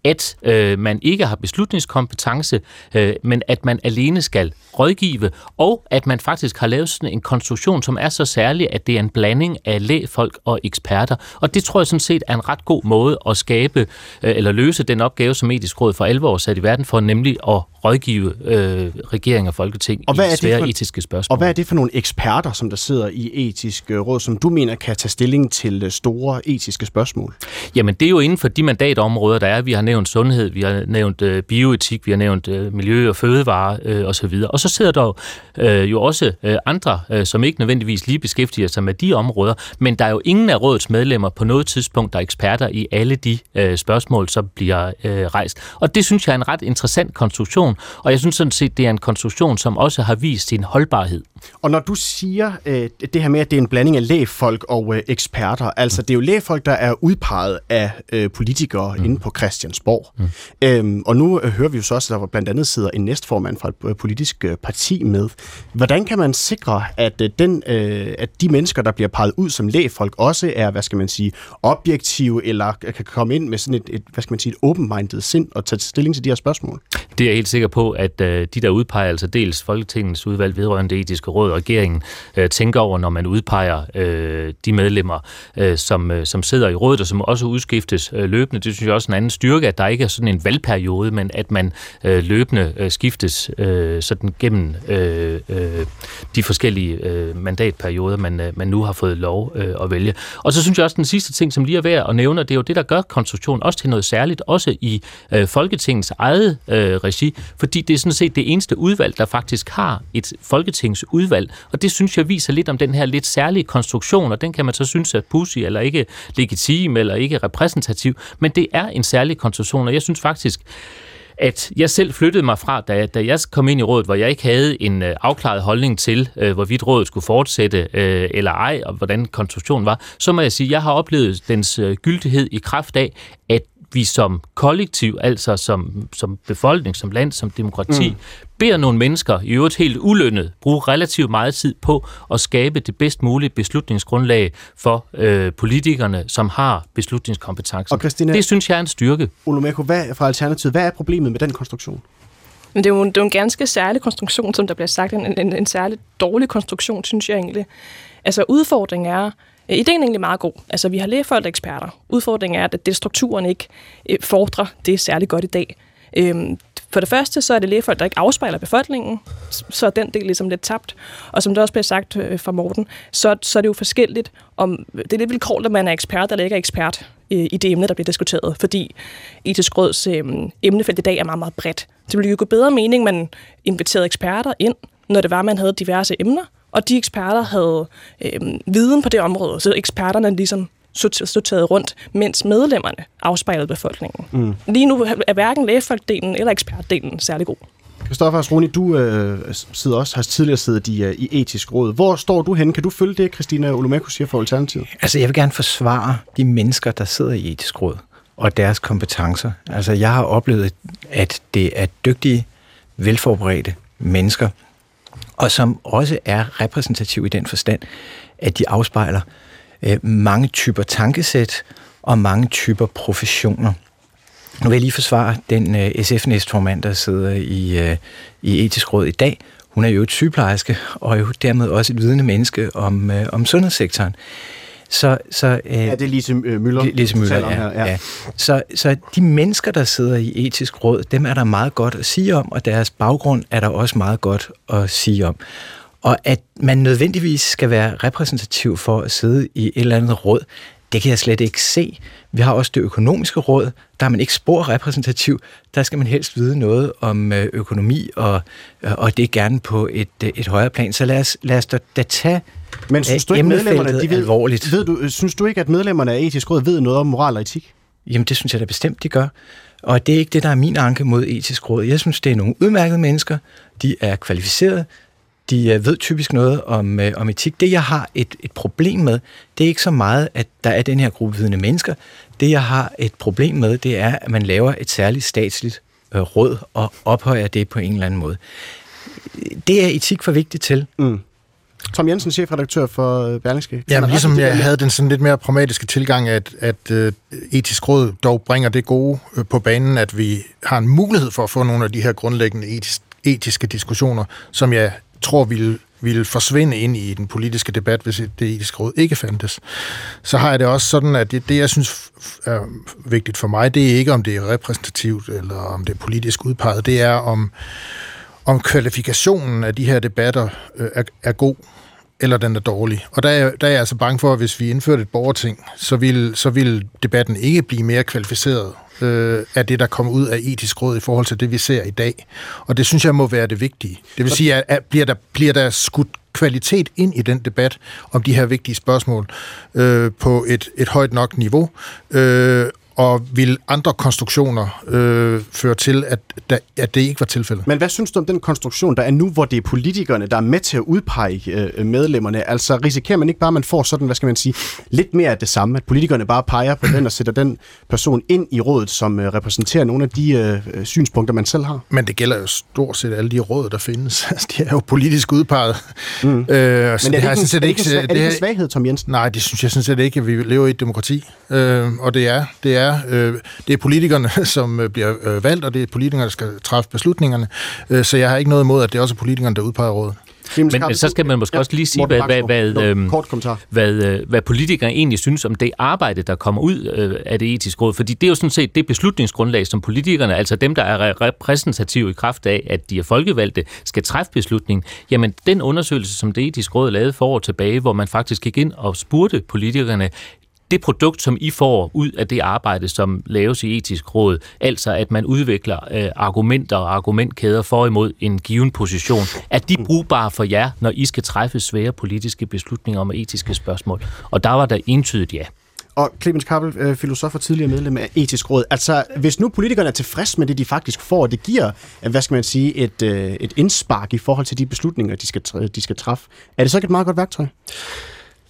at øh, man ikke har beslutningskompetence, øh, men at man alene skal rådgive, og at man faktisk har lavet sådan en konstruktion, som er så særlig, at det er en blanding af lægfolk og eksperter. Og det tror jeg sådan set er en ret god måde at skabe øh, eller løse den opgave, som etisk råd for alvor sat i verden for, nemlig at rådgive øh, regering og folketing og hvad i svære for, etiske spørgsmål. Og hvad er det for nogle eksperter, som der sidder i etisk råd, som du mener kan tage stilling til øh, store etiske spørgsmål? Jamen, det er jo inden for de mandatområder, der er. Vi har nævnt sundhed, vi har nævnt øh, bioetik, vi har nævnt øh, miljø og fødevare øh, osv. Og så sidder der øh, jo også øh, andre, øh, som ikke nødvendigvis lige beskæftiger sig med de områder, men der er jo ingen af rådets medlemmer på noget tidspunkt, der er eksperter i alle de øh, spørgsmål, som bliver øh, rejst. Og det synes jeg er en ret interessant konstruktion, og jeg synes sådan set, det er en konstruktion, som også har vist sin holdbarhed. Og når du siger øh, det her med, at det er en blanding af lægfolk og øh, eksperter, altså det er jo lægfolk, der er udpeget af øh, politikere mm. inde på Christiansborg. Mm. Øhm, og nu øh, hører vi jo så også, at der blandt andet sidder en næstformand fra et øh, politisk øh, parti med. Hvordan kan man sikre, at, øh, den, øh, at de mennesker, der bliver peget ud som lægfolk, også er, hvad skal man sige, objektive, eller kan komme ind med sådan et, et hvad skal man sige, et open-minded sind og tage stilling til de her spørgsmål? Det er jeg helt sikker på, at øh, de, der udpeger, altså dels Folketingets udvalg vedrørende etiske råd og regeringen, øh, tænker over, når man udpeger øh, de medlemmer, øh, som, øh, som sidder i rådet, og som også udskiftes øh, løbende. Det synes jeg også er en anden styrke, at der ikke er sådan en valgperiode, men at man øh, løbende øh, skiftes øh, sådan gennem øh, øh, de forskellige øh, mandatperioder, man, øh, man nu har fået lov øh, at vælge. Og så synes jeg også, den sidste ting, som lige er værd at nævne, det er jo det, der gør konstruktionen også til noget særligt, også i øh, Folketingets eget øh, regi, fordi det er sådan set det eneste udvalg, der faktisk har et folketingsudvalg, udvalg. og det synes jeg viser lidt om den her lidt særlige konstruktion, og den kan man så synes er pussy, eller ikke legitim, eller ikke repræsentativ, men det er en særlig konstruktion, og jeg synes faktisk, at jeg selv flyttede mig fra, da, da jeg kom ind i rådet, hvor jeg ikke havde en øh, afklaret holdning til, øh, hvorvidt rådet skulle fortsætte øh, eller ej, og hvordan konstruktionen var, så må jeg sige, at jeg har oplevet dens øh, gyldighed i kraft af, at vi som kollektiv, altså som, som befolkning, som land, som demokrati, mm. beder nogle mennesker, i øvrigt helt ulønnet, bruge relativt meget tid på at skabe det bedst mulige beslutningsgrundlag for øh, politikerne, som har beslutningskompetencen. Og Christina, det synes jeg er en styrke. Olumeko, hvad fra Alternativet, hvad er problemet med den konstruktion? Men det er, jo, det er jo en ganske særlig konstruktion, som der bliver sagt. En, en, en særlig dårlig konstruktion, synes jeg egentlig. Altså udfordringen er, Øh, ideen er egentlig meget god. Altså, vi har lægefolk og eksperter. Udfordringen er, at det strukturen ikke øh, fordrer det er særlig godt i dag. Øhm, for det første, så er det lægefolk, der ikke afspejler befolkningen, så er den del ligesom lidt tabt. Og som det også bliver sagt øh, fra Morten, så, så er det jo forskelligt, om det er lidt vilkårligt, at man er ekspert eller ikke er ekspert øh, i det emne, der bliver diskuteret, fordi etisk råds øh, emnefelt i dag er meget, meget bredt. Det ville jo gå bedre mening, man inviterede eksperter ind, når det var, man havde diverse emner, og de eksperter havde øh, viden på det område, så eksperterne ligesom sorteret rundt, mens medlemmerne afspejlede befolkningen. Mm. Lige nu er hverken lægefolkdelen eller ekspertdelen særlig god. Kristoffer Asroni, du øh, sidder også, har tidligere siddet i, uh, i etisk råd. Hvor står du henne? Kan du følge det, Christina Olumeko siger for Alternativet? Altså, jeg vil gerne forsvare de mennesker, der sidder i etisk råd, og deres kompetencer. Altså, jeg har oplevet, at det er dygtige, velforberedte mennesker, og som også er repræsentativ i den forstand, at de afspejler øh, mange typer tankesæt og mange typer professioner. Nu vil jeg lige forsvare den øh, SF-næstformand, der sidder i, øh, i etisk råd i dag. Hun er jo et sygeplejerske, og er jo dermed også et vidende menneske om, øh, om sundhedssektoren. Så, så, øh, ja, det er Lise øh, Møller. Lise Møller, ja. Her, ja. ja. Så, så de mennesker, der sidder i etisk råd, dem er der meget godt at sige om, og deres baggrund er der også meget godt at sige om. Og at man nødvendigvis skal være repræsentativ for at sidde i et eller andet råd, det kan jeg slet ikke se. Vi har også det økonomiske råd, der er man ikke spor repræsentativ. Der skal man helst vide noget om øh, økonomi, og, øh, og det er gerne på et, øh, et højere plan. Så lad os, lad os da, da tage Men synes du ikke, medlemmerne, de ved, alvorligt. Ved du, synes du ikke, at medlemmerne af etisk råd ved noget om moral og etik? Jamen, det synes jeg da bestemt, de gør. Og det er ikke det, der er min anke mod etisk råd. Jeg synes, det er nogle udmærkede mennesker. De er kvalificerede. De øh, ved typisk noget om, øh, om etik. Det, jeg har et, et problem med, det er ikke så meget, at der er den her gruppe vidende mennesker. Det, jeg har et problem med, det er, at man laver et særligt statsligt øh, råd og ophøjer det på en eller anden måde. Det er etik for vigtigt til. Mm. Tom Jensen, chefredaktør for øh, Berlingske. Ja, men ligesom jeg havde den sådan lidt mere pragmatiske tilgang, at, at uh, etisk råd dog bringer det gode uh, på banen, at vi har en mulighed for at få nogle af de her grundlæggende etisk, etiske diskussioner, som jeg tror ville, ville forsvinde ind i den politiske debat, hvis det etiske råd ikke fandtes. Så har jeg det også sådan, at det, det jeg synes er vigtigt for mig, det er ikke, om det er repræsentativt, eller om det er politisk udpeget, det er om om kvalifikationen af de her debatter øh, er, er god, eller den er dårlig. Og der er, der er jeg altså bange for, at hvis vi indførte et borgerting, så vil, så vil debatten ikke blive mere kvalificeret øh, af det, der kommer ud af etisk råd i forhold til det, vi ser i dag. Og det synes jeg må være det vigtige. Det vil sige, at, at bliver, der, bliver der skudt kvalitet ind i den debat om de her vigtige spørgsmål øh, på et, et højt nok niveau, øh, og vil andre konstruktioner øh, føre til, at, da, at det ikke var tilfældet. Men hvad synes du om den konstruktion, der er nu, hvor det er politikerne, der er med til at udpege øh, medlemmerne? Altså risikerer man ikke bare, at man får sådan, hvad skal man sige, lidt mere af det samme, at politikerne bare peger på den og sætter den person ind i rådet, som øh, repræsenterer nogle af de øh, synspunkter, man selv har? Men det gælder jo stort set alle de råd, der findes. Altså, de er jo politisk udpeget. Mm. Øh, Men er det, en, er det ikke en svaghed, Tom Jensen? Nej, det synes jeg sådan set ikke. Vi lever i et demokrati, øh, og det er, det er er, øh, det er politikerne, som øh, bliver øh, valgt, og det er politikerne, der skal træffe beslutningerne. Øh, så jeg har ikke noget imod, at det er også politikerne, der udpeger rådet. Men, men så skal man måske ja, også lige sige, hvad, hvad, hvad, øhm, Kort kommentar. hvad, øh, hvad politikere egentlig synes om det arbejde, der kommer ud øh, af det etiske råd. Fordi det er jo sådan set det beslutningsgrundlag, som politikerne, altså dem, der er repræsentative i kraft af, at de er folkevalgte, skal træffe beslutningen. Jamen, den undersøgelse, som det etiske råd lavede for år tilbage, hvor man faktisk gik ind og spurgte politikerne, det produkt, som I får ud af det arbejde, som laves i etisk råd, altså at man udvikler øh, argumenter og argumentkæder for imod en given position, er de brugbare for jer, når I skal træffe svære politiske beslutninger om etiske spørgsmål? Og der var der entydigt ja. Og Clemens Kappel, øh, filosof og tidligere medlem af etisk råd. Altså, hvis nu politikerne er tilfredse med det, de faktisk får, og det giver, øh, hvad skal man sige, et, øh, et indspark i forhold til de beslutninger, de skal, de skal træffe, er det så ikke et meget godt værktøj?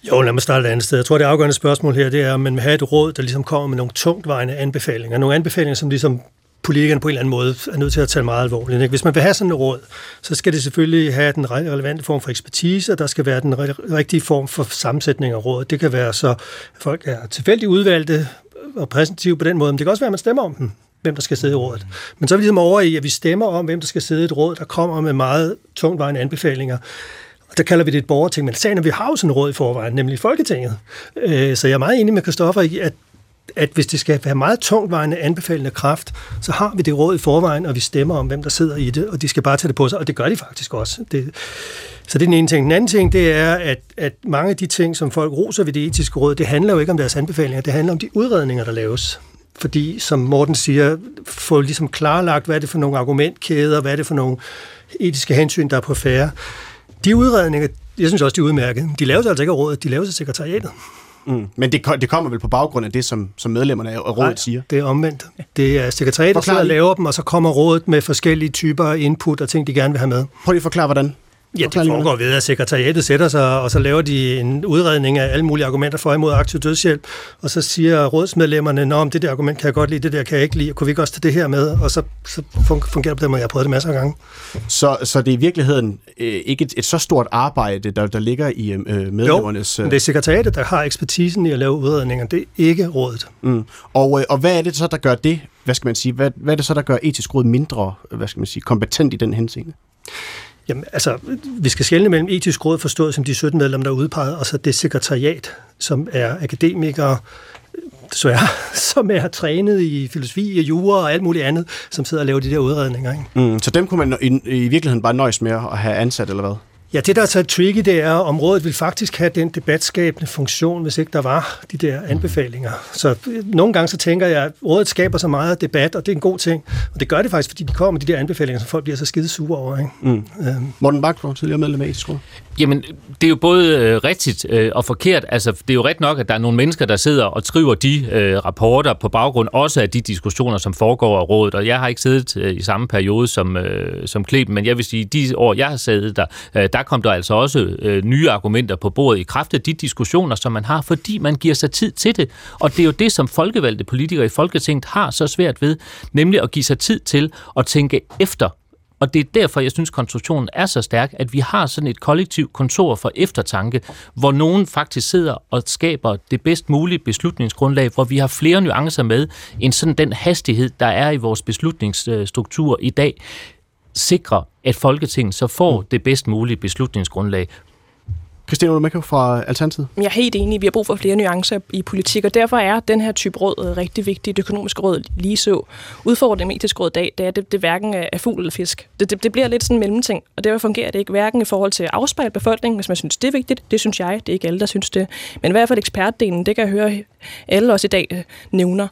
Jo, lad mig starte et andet sted. Jeg tror, det afgørende spørgsmål her, det er, om man vil have et råd, der ligesom kommer med nogle tungtvejende anbefalinger. Nogle anbefalinger, som ligesom politikerne på en eller anden måde er nødt til at tage meget alvorligt. Ikke? Hvis man vil have sådan et råd, så skal det selvfølgelig have den relevante form for ekspertise, og der skal være den rigtige form for sammensætning af rådet. Det kan være så, at folk er tilfældigt udvalgte og præsentative på den måde, men det kan også være, at man stemmer om dem hvem der skal sidde i rådet. Men så er vi ligesom over i, at vi stemmer om, hvem der skal sidde i et råd, der kommer med meget tungtvejende anbefalinger. Der kalder vi det et borgerting, men sagen er, vi har jo sådan et råd i forvejen, nemlig Folketinget. Øh, så jeg er meget enig med Kristoffer i, at at hvis det skal være meget tungtvejende anbefalende kraft, så har vi det råd i forvejen, og vi stemmer om, hvem der sidder i det, og de skal bare tage det på sig, og det gør de faktisk også. Det, så det er den ene ting. Den anden ting, det er, at, at mange af de ting, som folk roser ved det etiske råd, det handler jo ikke om deres anbefalinger, det handler om de udredninger, der laves. Fordi, som Morten siger, få ligesom klarlagt, hvad er det for nogle argumentkæder, hvad er det for nogle etiske hensyn, der er på færre. De udredninger, jeg synes også, de er udmærket. De laves altså ikke af rådet, de laves af sekretariatet. Mm. Men det, det kommer vel på baggrund af det, som, som medlemmerne af rådet Nej, siger? det er omvendt. Det er sekretariatet, der laver dem, og så kommer rådet med forskellige typer input og ting, de gerne vil have med. Prøv lige at forklare, hvordan. Ja, det foregår ved, at sekretariatet sætter sig, og så laver de en udredning af alle mulige argumenter for imod aktiv dødshjælp, og så siger rådsmedlemmerne, Nå, om det der argument kan jeg godt lide, det der kan jeg ikke lide, kunne vi ikke også tage det her med? Og så, så fungerer det på den måde, jeg har prøvet det masser af gange. Så, så det er i virkeligheden øh, ikke et, et så stort arbejde, der, der ligger i øh, medlemmernes... Jo, men det er sekretariatet, der har ekspertisen i at lave udredninger, det er ikke rådet. Mm. Og, øh, og hvad er det så, der gør det, hvad skal man sige, hvad, hvad er det så, der gør etisk råd mindre, hvad skal man sige, kompetent i den henseende? Jamen, altså, vi skal skelne mellem etisk råd forstået som de 17 medlemmer, der er udpeget, og så det sekretariat, som er akademikere, desværre, som er trænet i filosofi og jura og alt muligt andet, som sidder og laver de der udredninger. Ikke? Mm, så dem kunne man i, i virkeligheden bare nøjes med at have ansat, eller hvad? Ja, det der er så tricky, det er, om rådet vil faktisk have den debatskabende funktion, hvis ikke der var de der anbefalinger. Så øh, nogle gange så tænker jeg, at rådet skaber så meget debat, og det er en god ting. Og det gør det faktisk, fordi de kommer med de der anbefalinger, som folk bliver så skide sure over. Ikke? Mm. Øhm. Morten Bak, tidligere medlem af etisk Jamen, det er jo både øh, rigtigt øh, og forkert. Altså, det er jo ret nok, at der er nogle mennesker, der sidder og skriver de øh, rapporter på baggrund også af de diskussioner, som foregår af rådet. Og jeg har ikke siddet øh, i samme periode som, øh, som Kleb, men jeg vil sige, de år, jeg har siddet der, øh, der kom der altså også øh, nye argumenter på bordet i kraft af de diskussioner, som man har, fordi man giver sig tid til det. Og det er jo det, som folkevalgte politikere i Folketinget har så svært ved, nemlig at give sig tid til at tænke efter, og det er derfor, jeg synes, konstruktionen er så stærk, at vi har sådan et kollektivt kontor for eftertanke, hvor nogen faktisk sidder og skaber det bedst mulige beslutningsgrundlag, hvor vi har flere nuancer med, end sådan den hastighed, der er i vores beslutningsstruktur i dag sikre, at Folketinget så får mm. det bedst mulige beslutningsgrundlag. Christina Olumeko fra Alternativet. Jeg er helt enig. Vi har brug for flere nuancer i politik, og derfor er den her type råd øh, rigtig vigtig. Det økonomiske råd lige så. Udfordringen med etisk råd i dag, det er, at det, det hverken er fugl eller fisk. Det, det, det bliver lidt sådan en mellemting, og derfor fungerer det ikke hverken i forhold til at afspejle befolkningen, hvis man synes, det er vigtigt. Det synes jeg. Det er ikke alle, der synes det. Men i hvert fald ekspertdelen, det kan jeg høre alle også i dag øh, nævner.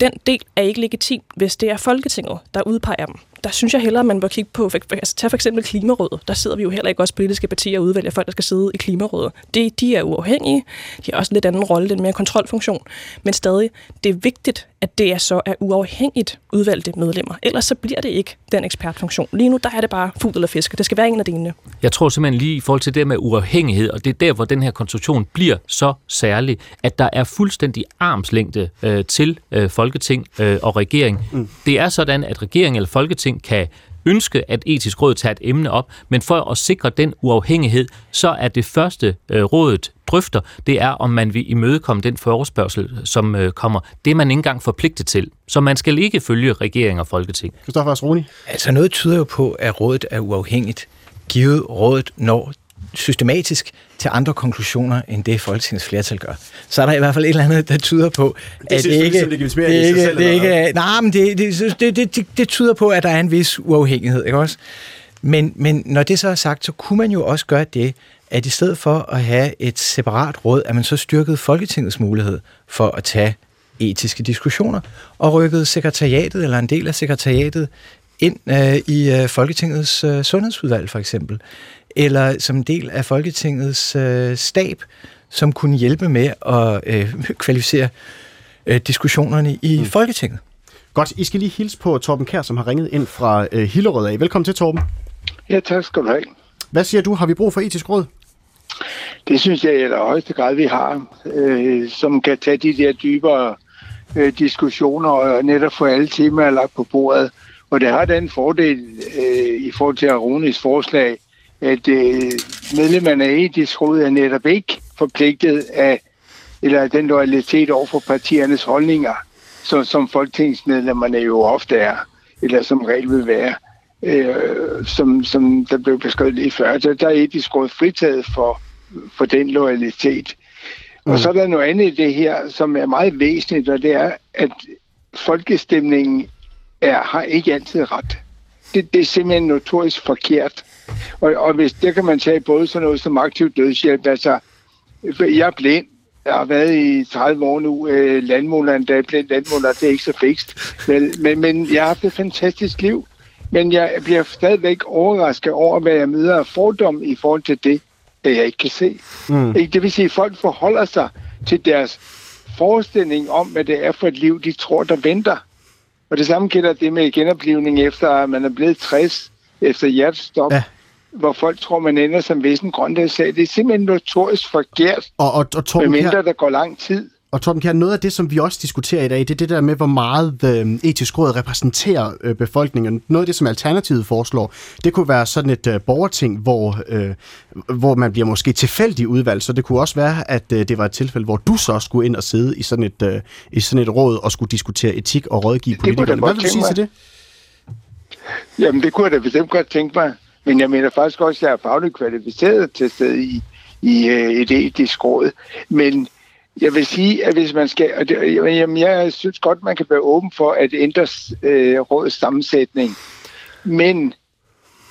Den del er ikke legitim, hvis det er Folketinget, der udpeger dem der synes jeg hellere, at man bør kigge på, altså tag for eksempel Klimarådet. Der sidder vi jo heller ikke også politiske partier og udvælger folk, der skal sidde i Klimarådet. Det, de er uafhængige. De har også en lidt anden rolle, den mere kontrolfunktion. Men stadig, det er vigtigt, at det er så er uafhængigt udvalgte medlemmer. Ellers så bliver det ikke den ekspertfunktion. Lige nu, der er det bare fugl eller fisk. Det skal være en af delene. Jeg tror simpelthen lige i forhold til det med uafhængighed, og det er der, hvor den her konstruktion bliver så særlig, at der er fuldstændig armslængde øh, til øh, Folketing øh, og regering. Mm. Det er sådan, at regering eller Folketing kan ønske, at etisk råd tager et emne op, men for at sikre den uafhængighed, så er det første øh, rådet drøfter, det er, om man vil imødekomme den forespørgsel, som øh, kommer. Det er man ikke engang forpligtet til. Så man skal ikke følge regering og folketing. Christoffer Asroni? Altså noget tyder jo på, at rådet er uafhængigt, givet rådet når systematisk til andre konklusioner, end det Folketingets flertal gør. Så er der i hvert fald et eller andet, der tyder på, det at det ikke... Det, det, ikke, selv, det, ikke, nej, men det, det, det, det, det tyder på, at der er en vis uafhængighed, ikke også? Men, men når det så er sagt, så kunne man jo også gøre det, at i stedet for at have et separat råd, at man så styrkede Folketingets mulighed for at tage etiske diskussioner, og rykkede sekretariatet, eller en del af sekretariatet, ind øh, i øh, Folketingets øh, sundhedsudvalg for eksempel eller som del af Folketingets øh, stab, som kunne hjælpe med at øh, kvalificere øh, diskussionerne i mm. Folketinget. Godt, I skal lige hilse på Torben Kær, som har ringet ind fra øh, Hillerød af. Velkommen til, Torben. Ja, tak skal du have. Hvad siger du? Har vi brug for etisk råd? Det synes jeg i højeste grad, vi har, øh, som kan tage de der dybere øh, diskussioner og netop få alle temaer lagt på bordet. Og det har den fordel øh, i forhold til Aronis forslag, at øh, medlemmerne af etisk råd er netop ikke forpligtet af eller den loyalitet over for partiernes holdninger, så, som folketingsmedlemmerne jo ofte er, eller som regel vil være, øh, som, som der blev beskrevet lige før. Der, der er etisk råd fritaget for, for den loyalitet. Mm. Og så er der noget andet i det her, som er meget væsentligt, og det er, at folkestemningen er, har ikke altid ret. Det, det er simpelthen notorisk forkert. Og, og hvis, det kan man tage både sådan noget som aktiv dødshjælp. Altså, jeg er blind. Jeg har været i 30 år nu. Øh, landmåleren, der er blind landmåler, det er ikke så fikst. Men, men, men jeg har haft et fantastisk liv. Men jeg bliver stadigvæk overrasket over, hvad jeg møder af fordom i forhold til det, det jeg ikke kan se. Mm. Det vil sige, at folk forholder sig til deres forestilling om, hvad det er for et liv, de tror, der venter. Og det samme gælder det med genoplivning efter, at man er blevet 60 efter hjertestop. Ja hvor folk tror, man ender som vissen grønlandssag. Det er simpelthen notorisk forkert, og, og, og Torben medmindre der går lang tid. Og Torben Kjær, noget af det, som vi også diskuterer i dag, det er det der med, hvor meget øh, etisk råd repræsenterer øh, befolkningen. Noget af det, som Alternativet foreslår, det kunne være sådan et øh, borgerting, hvor, øh, hvor man bliver måske tilfældig udvalgt. Så det kunne også være, at øh, det var et tilfælde, hvor du så skulle ind og sidde i sådan et, øh, i sådan et råd og skulle diskutere etik og rådgive politikerne. Hvad vil du sige mig. til det? Jamen, det kunne jeg da bestemt godt tænke mig. Men jeg mener faktisk også, at jeg er fagligt kvalificeret til sted i, i uh, et etisk råd. Men jeg vil sige, at hvis man skal... Og det, jamen, jeg synes godt, man kan være åben for at ændre uh, rådets sammensætning. Men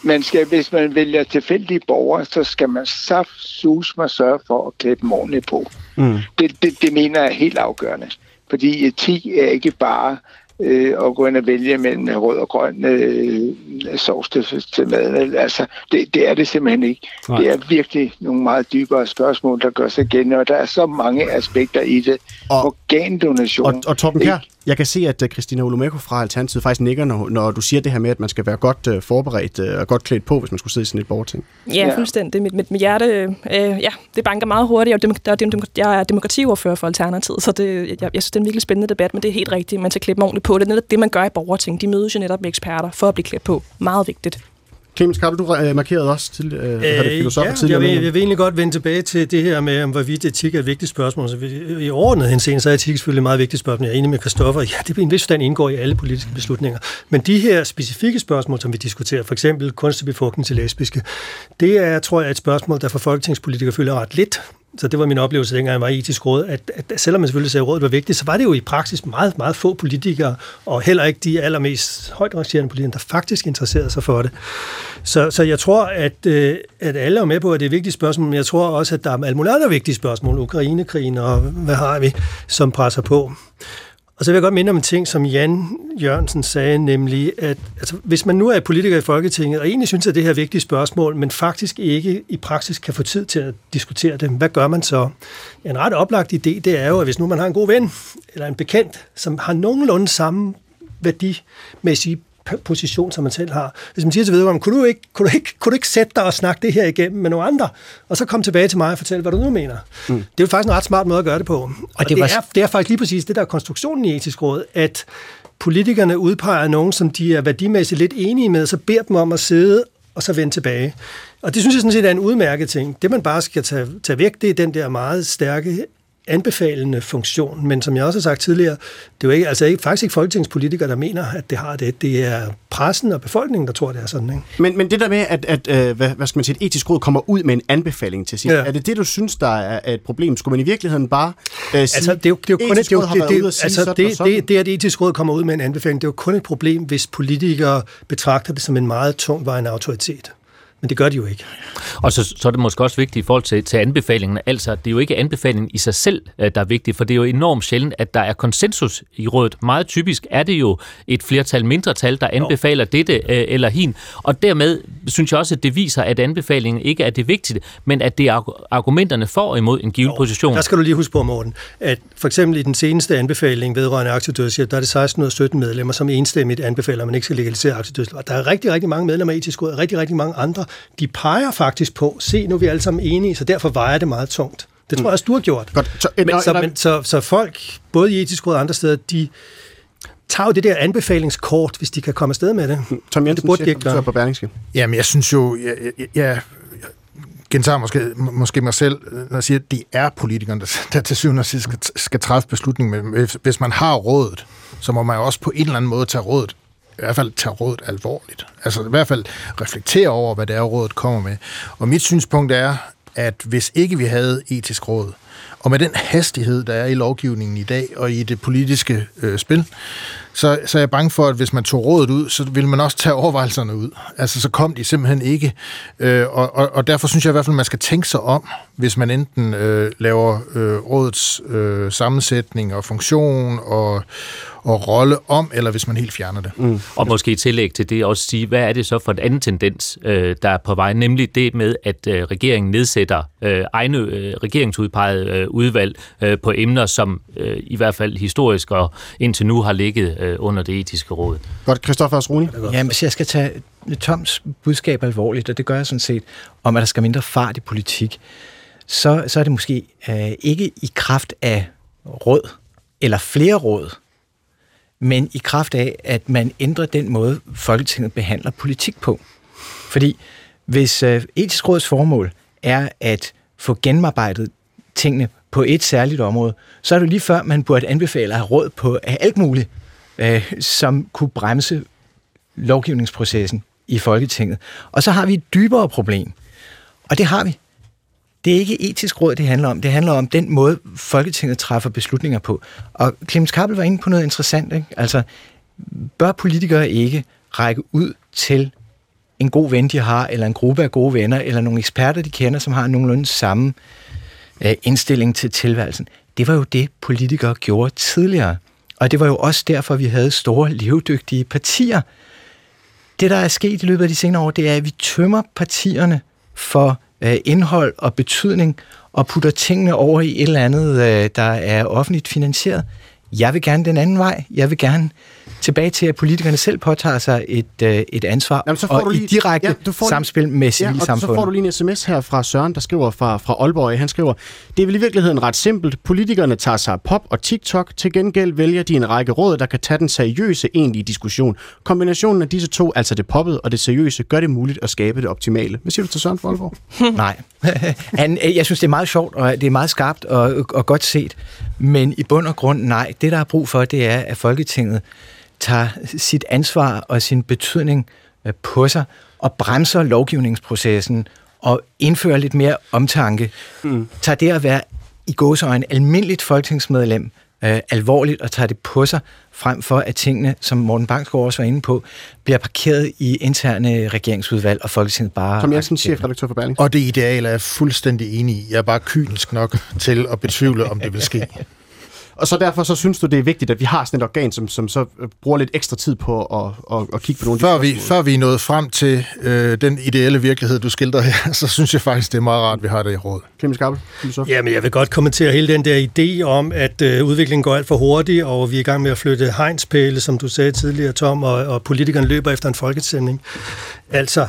man skal, hvis man vælger tilfældige borgere, så skal man saft sus mig sørge for at klæde dem ordentligt på. Mm. Det, det, det mener jeg er helt afgørende. Fordi etik er ikke bare øh, at gå ind og vælge mellem rød og grøn øh, sovs til, til maden. Altså, det, det er det simpelthen ikke. Nej. Det er virkelig nogle meget dybere spørgsmål, der gør sig igen, og der er så mange aspekter i det. Og, Organdonation. Og, og Torben Kjær, jeg kan se, at uh, Christina Olumeko fra Alternativet faktisk nikker, når, når du siger det her med, at man skal være godt uh, forberedt uh, og godt klædt på, hvis man skulle sidde i sådan et borgerting. Ja, ja. fuldstændig. Mit, mit, mit hjerte, øh, ja, det banker meget hurtigt. Jeg er, dem, jeg er demokratiordfører for Alternativet, så det, jeg, jeg synes, det er en virkelig spændende debat, men det er helt rigtigt. Man skal klæde ordentligt på. Det er netop det, man gør i borgerting. De mødes jo netop med eksperter for at blive klædt på. Meget vigtigt. Clemens Kappe, du øh, markerede også til øh, øh, filosofer ja, tidligere. Jeg vil, jeg vil egentlig godt vende tilbage til det her med, om hvorvidt etik er et vigtigt spørgsmål. Så I ordnet henseende, så er etik selvfølgelig et meget vigtigt spørgsmål. Jeg er enig med Kristoffer. Ja, det er en vis forstand indgår i alle politiske beslutninger. Men de her specifikke spørgsmål, som vi diskuterer, for eksempel kunstig befrugtning til lesbiske, det er, tror jeg, et spørgsmål, der for folketingspolitikere føler ret lidt så det var min oplevelse, dengang jeg var i etisk råd, at, at selvom man selvfølgelig sagde, at rådet var vigtigt, så var det jo i praksis meget, meget få politikere, og heller ikke de allermest højt rangerende politikere, der faktisk interesserede sig for det. Så, så jeg tror, at, øh, at alle er med på, at det er et vigtigt spørgsmål, men jeg tror også, at der er alle mulige andre vigtige spørgsmål, Ukrainekrigen og hvad har vi, som presser på. Og så vil jeg godt minde om en ting, som Jan Jørgensen sagde, nemlig, at altså, hvis man nu er politiker i Folketinget, og egentlig synes, at det her er vigtige spørgsmål, men faktisk ikke i praksis kan få tid til at diskutere det, hvad gør man så? En ret oplagt idé, det er jo, at hvis nu man har en god ven, eller en bekendt, som har nogenlunde samme værdimæssige position, som man selv har. Hvis man siger til vedkommende, kunne du ikke, kunne du ikke, kunne du ikke sætte dig og snakke det her igennem med nogle andre, og så komme tilbage til mig og fortælle, hvad du nu mener. Mm. Det er jo faktisk en ret smart måde at gøre det på. Og, og det, det, var... er, det er faktisk lige præcis det, der er konstruktionen i etisk råd, at politikerne udpeger nogen, som de er værdimæssigt lidt enige med, så beder dem om at sidde og så vende tilbage. Og det synes jeg sådan set er en udmærket ting. Det man bare skal tage, tage væk, det er den der meget stærke anbefalende funktion, men som jeg også har sagt tidligere, det er jo ikke, altså ikke, faktisk ikke folketingspolitikere, der mener, at det har det. Det er pressen og befolkningen, der tror, det er sådan. Ikke? Men, men det der med, at, at øh, hvad, hvad skal man sige, et etisk råd kommer ud med en anbefaling til sidst, ja. er det det, du synes, der er et problem? Skulle man i virkeligheden bare øh, sige, altså, det er jo, det er jo kun et, det, det, det, altså, det, det, det, at et etisk råd kommer ud med en anbefaling, det er jo kun et problem, hvis politikere betragter det som en meget tungvejende autoritet. Men det gør de jo ikke. Og så, så er det måske også vigtigt i forhold til, til anbefalingen. Altså, det er jo ikke anbefalingen i sig selv, øh, der er vigtig, for det er jo enormt sjældent, at der er konsensus i rådet. Meget typisk er det jo et flertal mindretal, der anbefaler jo. dette øh, eller hin. Og dermed synes jeg også, at det viser, at anbefalingen ikke er det vigtige, men at det er argumenterne for og imod en given jo, position. Der skal du lige huske på, Morten, at for eksempel i den seneste anbefaling vedrørende aktiedødshjælp, der er det 1617 medlemmer, som enstemmigt anbefaler, at man ikke skal legalisere aktiedødshjælp. Der er rigtig, rigtig mange medlemmer af etisk råd, og rigtig, rigtig mange andre, de peger faktisk på, se, nu er vi alle sammen enige, så derfor vejer det meget tungt. Det tror jeg også, du har gjort. Godt. Så, men, så, men, så, så folk, både i etisk råd og andre steder, de tager jo det der anbefalingskort, hvis de kan komme afsted med det. Tom Jensen, det burde de ikke gøre. på Berlingske. Jamen, jeg synes jo, jeg, jeg, jeg gentager måske, måske mig selv, når jeg siger, at det er politikerne, der, der til syvende og sidst skal, skal træffe beslutningen. Men hvis man har rådet, så må man jo også på en eller anden måde tage rådet i hvert fald tage rådet alvorligt. Altså i hvert fald reflektere over, hvad det er, rådet kommer med. Og mit synspunkt er, at hvis ikke vi havde etisk råd, og med den hastighed, der er i lovgivningen i dag og i det politiske øh, spil, så, så er jeg bange for, at hvis man tog rådet ud, så ville man også tage overvejelserne ud. Altså, så kom de simpelthen ikke. Øh, og, og, og derfor synes jeg i hvert fald, at man skal tænke sig om, hvis man enten øh, laver øh, rådets øh, sammensætning og funktion og, og rolle om, eller hvis man helt fjerner det. Mm. Og måske i tillæg til det også sige, hvad er det så for en anden tendens, øh, der er på vej, nemlig det med, at øh, regeringen nedsætter øh, egne øh, regeringsudpegede øh, udvalg øh, på emner, som øh, i hvert fald historisk og indtil nu har ligget øh, under det etiske råd. Godt, Christoffer Asruni. Ja, hvis jeg skal tage Toms budskab alvorligt, og det gør jeg sådan set, om at der skal mindre fart i politik, så, så er det måske øh, ikke i kraft af råd, eller flere råd, men i kraft af, at man ændrer den måde, Folketinget behandler politik på. Fordi hvis øh, etisk råds formål er at få gennemarbejdet tingene på et særligt område, så er det lige før, man burde anbefale at have råd på alt muligt, øh, som kunne bremse lovgivningsprocessen i Folketinget. Og så har vi et dybere problem, og det har vi. Det er ikke etisk råd, det handler om. Det handler om den måde, Folketinget træffer beslutninger på. Og Clemens Kappel var inde på noget interessant. Ikke? Altså, bør politikere ikke række ud til en god ven, de har, eller en gruppe af gode venner, eller nogle eksperter, de kender, som har nogenlunde samme øh, indstilling til tilværelsen. Det var jo det, politikere gjorde tidligere. Og det var jo også derfor, vi havde store, levedygtige partier. Det, der er sket i løbet af de senere år, det er, at vi tømmer partierne for øh, indhold og betydning, og putter tingene over i et eller andet, øh, der er offentligt finansieret. Jeg vil gerne den anden vej. Jeg vil gerne tilbage til, at politikerne selv påtager sig et, øh, et ansvar, Jamen, så får og du lige, i direkte ja, du får samspil med civilsamfundet. Ja, og så får du lige en sms her fra Søren, der skriver fra, fra Aalborg. Han skriver, det er vel i virkeligheden ret simpelt. Politikerne tager sig pop og TikTok. Til gengæld vælger de en række råd, der kan tage den seriøse egentlige diskussion. Kombinationen af disse to, altså det poppet og det seriøse, gør det muligt at skabe det optimale. Hvad siger du til Søren fra Aalborg? Nej. Han, jeg synes, det er meget sjovt, og det er meget skarpt og, og godt set. Men i bund og grund, nej. Det, der er brug for, det er, at Folketinget tager sit ansvar og sin betydning øh, på sig og bremser lovgivningsprocessen og indfører lidt mere omtanke. Mm. Tager det at være i gåseøjne almindeligt folketingsmedlem øh, alvorligt og tager det på sig, frem for at tingene, som Morten Bangsgaard også var inde på, bliver parkeret i interne regeringsudvalg, og Folketinget bare... Som jeg som chefredaktør for Berling. Og det ideal er jeg fuldstændig enig i. Jeg er bare kynisk nok til at betvivle, om det vil ske. Og så derfor så synes du, det er vigtigt, at vi har sådan et organ, som, som så øh, bruger lidt ekstra tid på at, at, at kigge på nogle før af de vi, Før vi er nået frem til øh, den ideelle virkelighed, du skildrer her, så synes jeg faktisk, det er meget rart, at vi har det i råd. Clemens Gabbel, Ja, men jeg vil godt kommentere hele den der idé om, at øh, udviklingen går alt for hurtigt, og vi er i gang med at flytte hegnspæle, som du sagde tidligere, Tom, og, og politikerne løber efter en folkesending. Altså,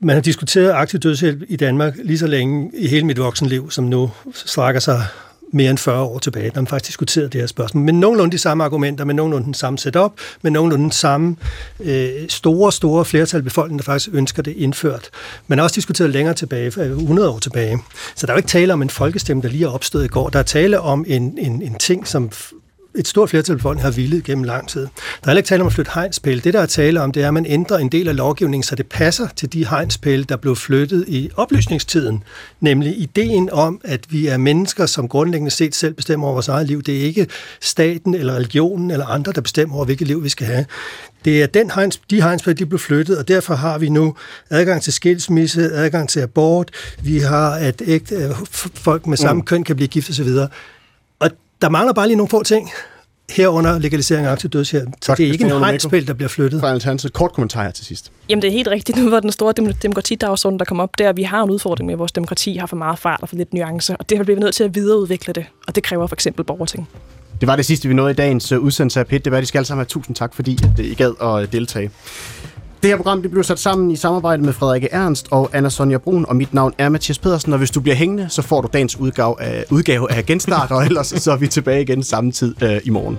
man har diskuteret aktiv dødshjælp i Danmark lige så længe i hele mit voksenliv, som nu strækker sig mere end 40 år tilbage, når man faktisk diskuterede det her spørgsmål. Men nogenlunde de samme argumenter, med nogenlunde den samme setup, med nogenlunde den samme øh, store, store flertal af befolkningen, der faktisk ønsker det indført. Man har også diskuteret længere tilbage, øh, 100 år tilbage. Så der er jo ikke tale om en folkestemme, der lige er opstået i går. Der er tale om en, en, en ting, som et stort flertal befolkningen har villet gennem lang tid. Der er ikke tale om at flytte hegnspæle. Det, der er tale om, det er, at man ændrer en del af lovgivningen, så det passer til de hegnspæle, der blev flyttet i oplysningstiden. Nemlig ideen om, at vi er mennesker, som grundlæggende set selv bestemmer over vores eget liv. Det er ikke staten eller religionen eller andre, der bestemmer over, hvilket liv vi skal have. Det er den hegns, de hegnspæle, de blev flyttet, og derfor har vi nu adgang til skilsmisse, adgang til abort, vi har, at ægte, folk med samme mm. køn kan blive gift osv. Der mangler bare lige nogle få ting herunder legalisering af aktiv dødshjælp. Så det er ikke en hegnspil, der bliver flyttet. Fra Alternativet. Kort kommentar her til sidst. Jamen det er helt rigtigt. Nu var den store demokratidagsorden, der kom op der. Vi har en udfordring med, at vores demokrati har for meget fart og for lidt nuance, og det har vi nødt til at videreudvikle det, og det kræver for eksempel borgerting. Det var det sidste, vi nåede i dagens øh, udsendelse af PIT. Det var, de skal alle sammen have tusind tak, fordi I gad at deltage. Det her program det blev sat sammen i samarbejde med Frederik Ernst og Anna Sonja Brun, og mit navn er Mathias Pedersen, og hvis du bliver hængende, så får du dagens udgave af, udgave af Genstart, og ellers så er vi tilbage igen samme tid øh, i morgen.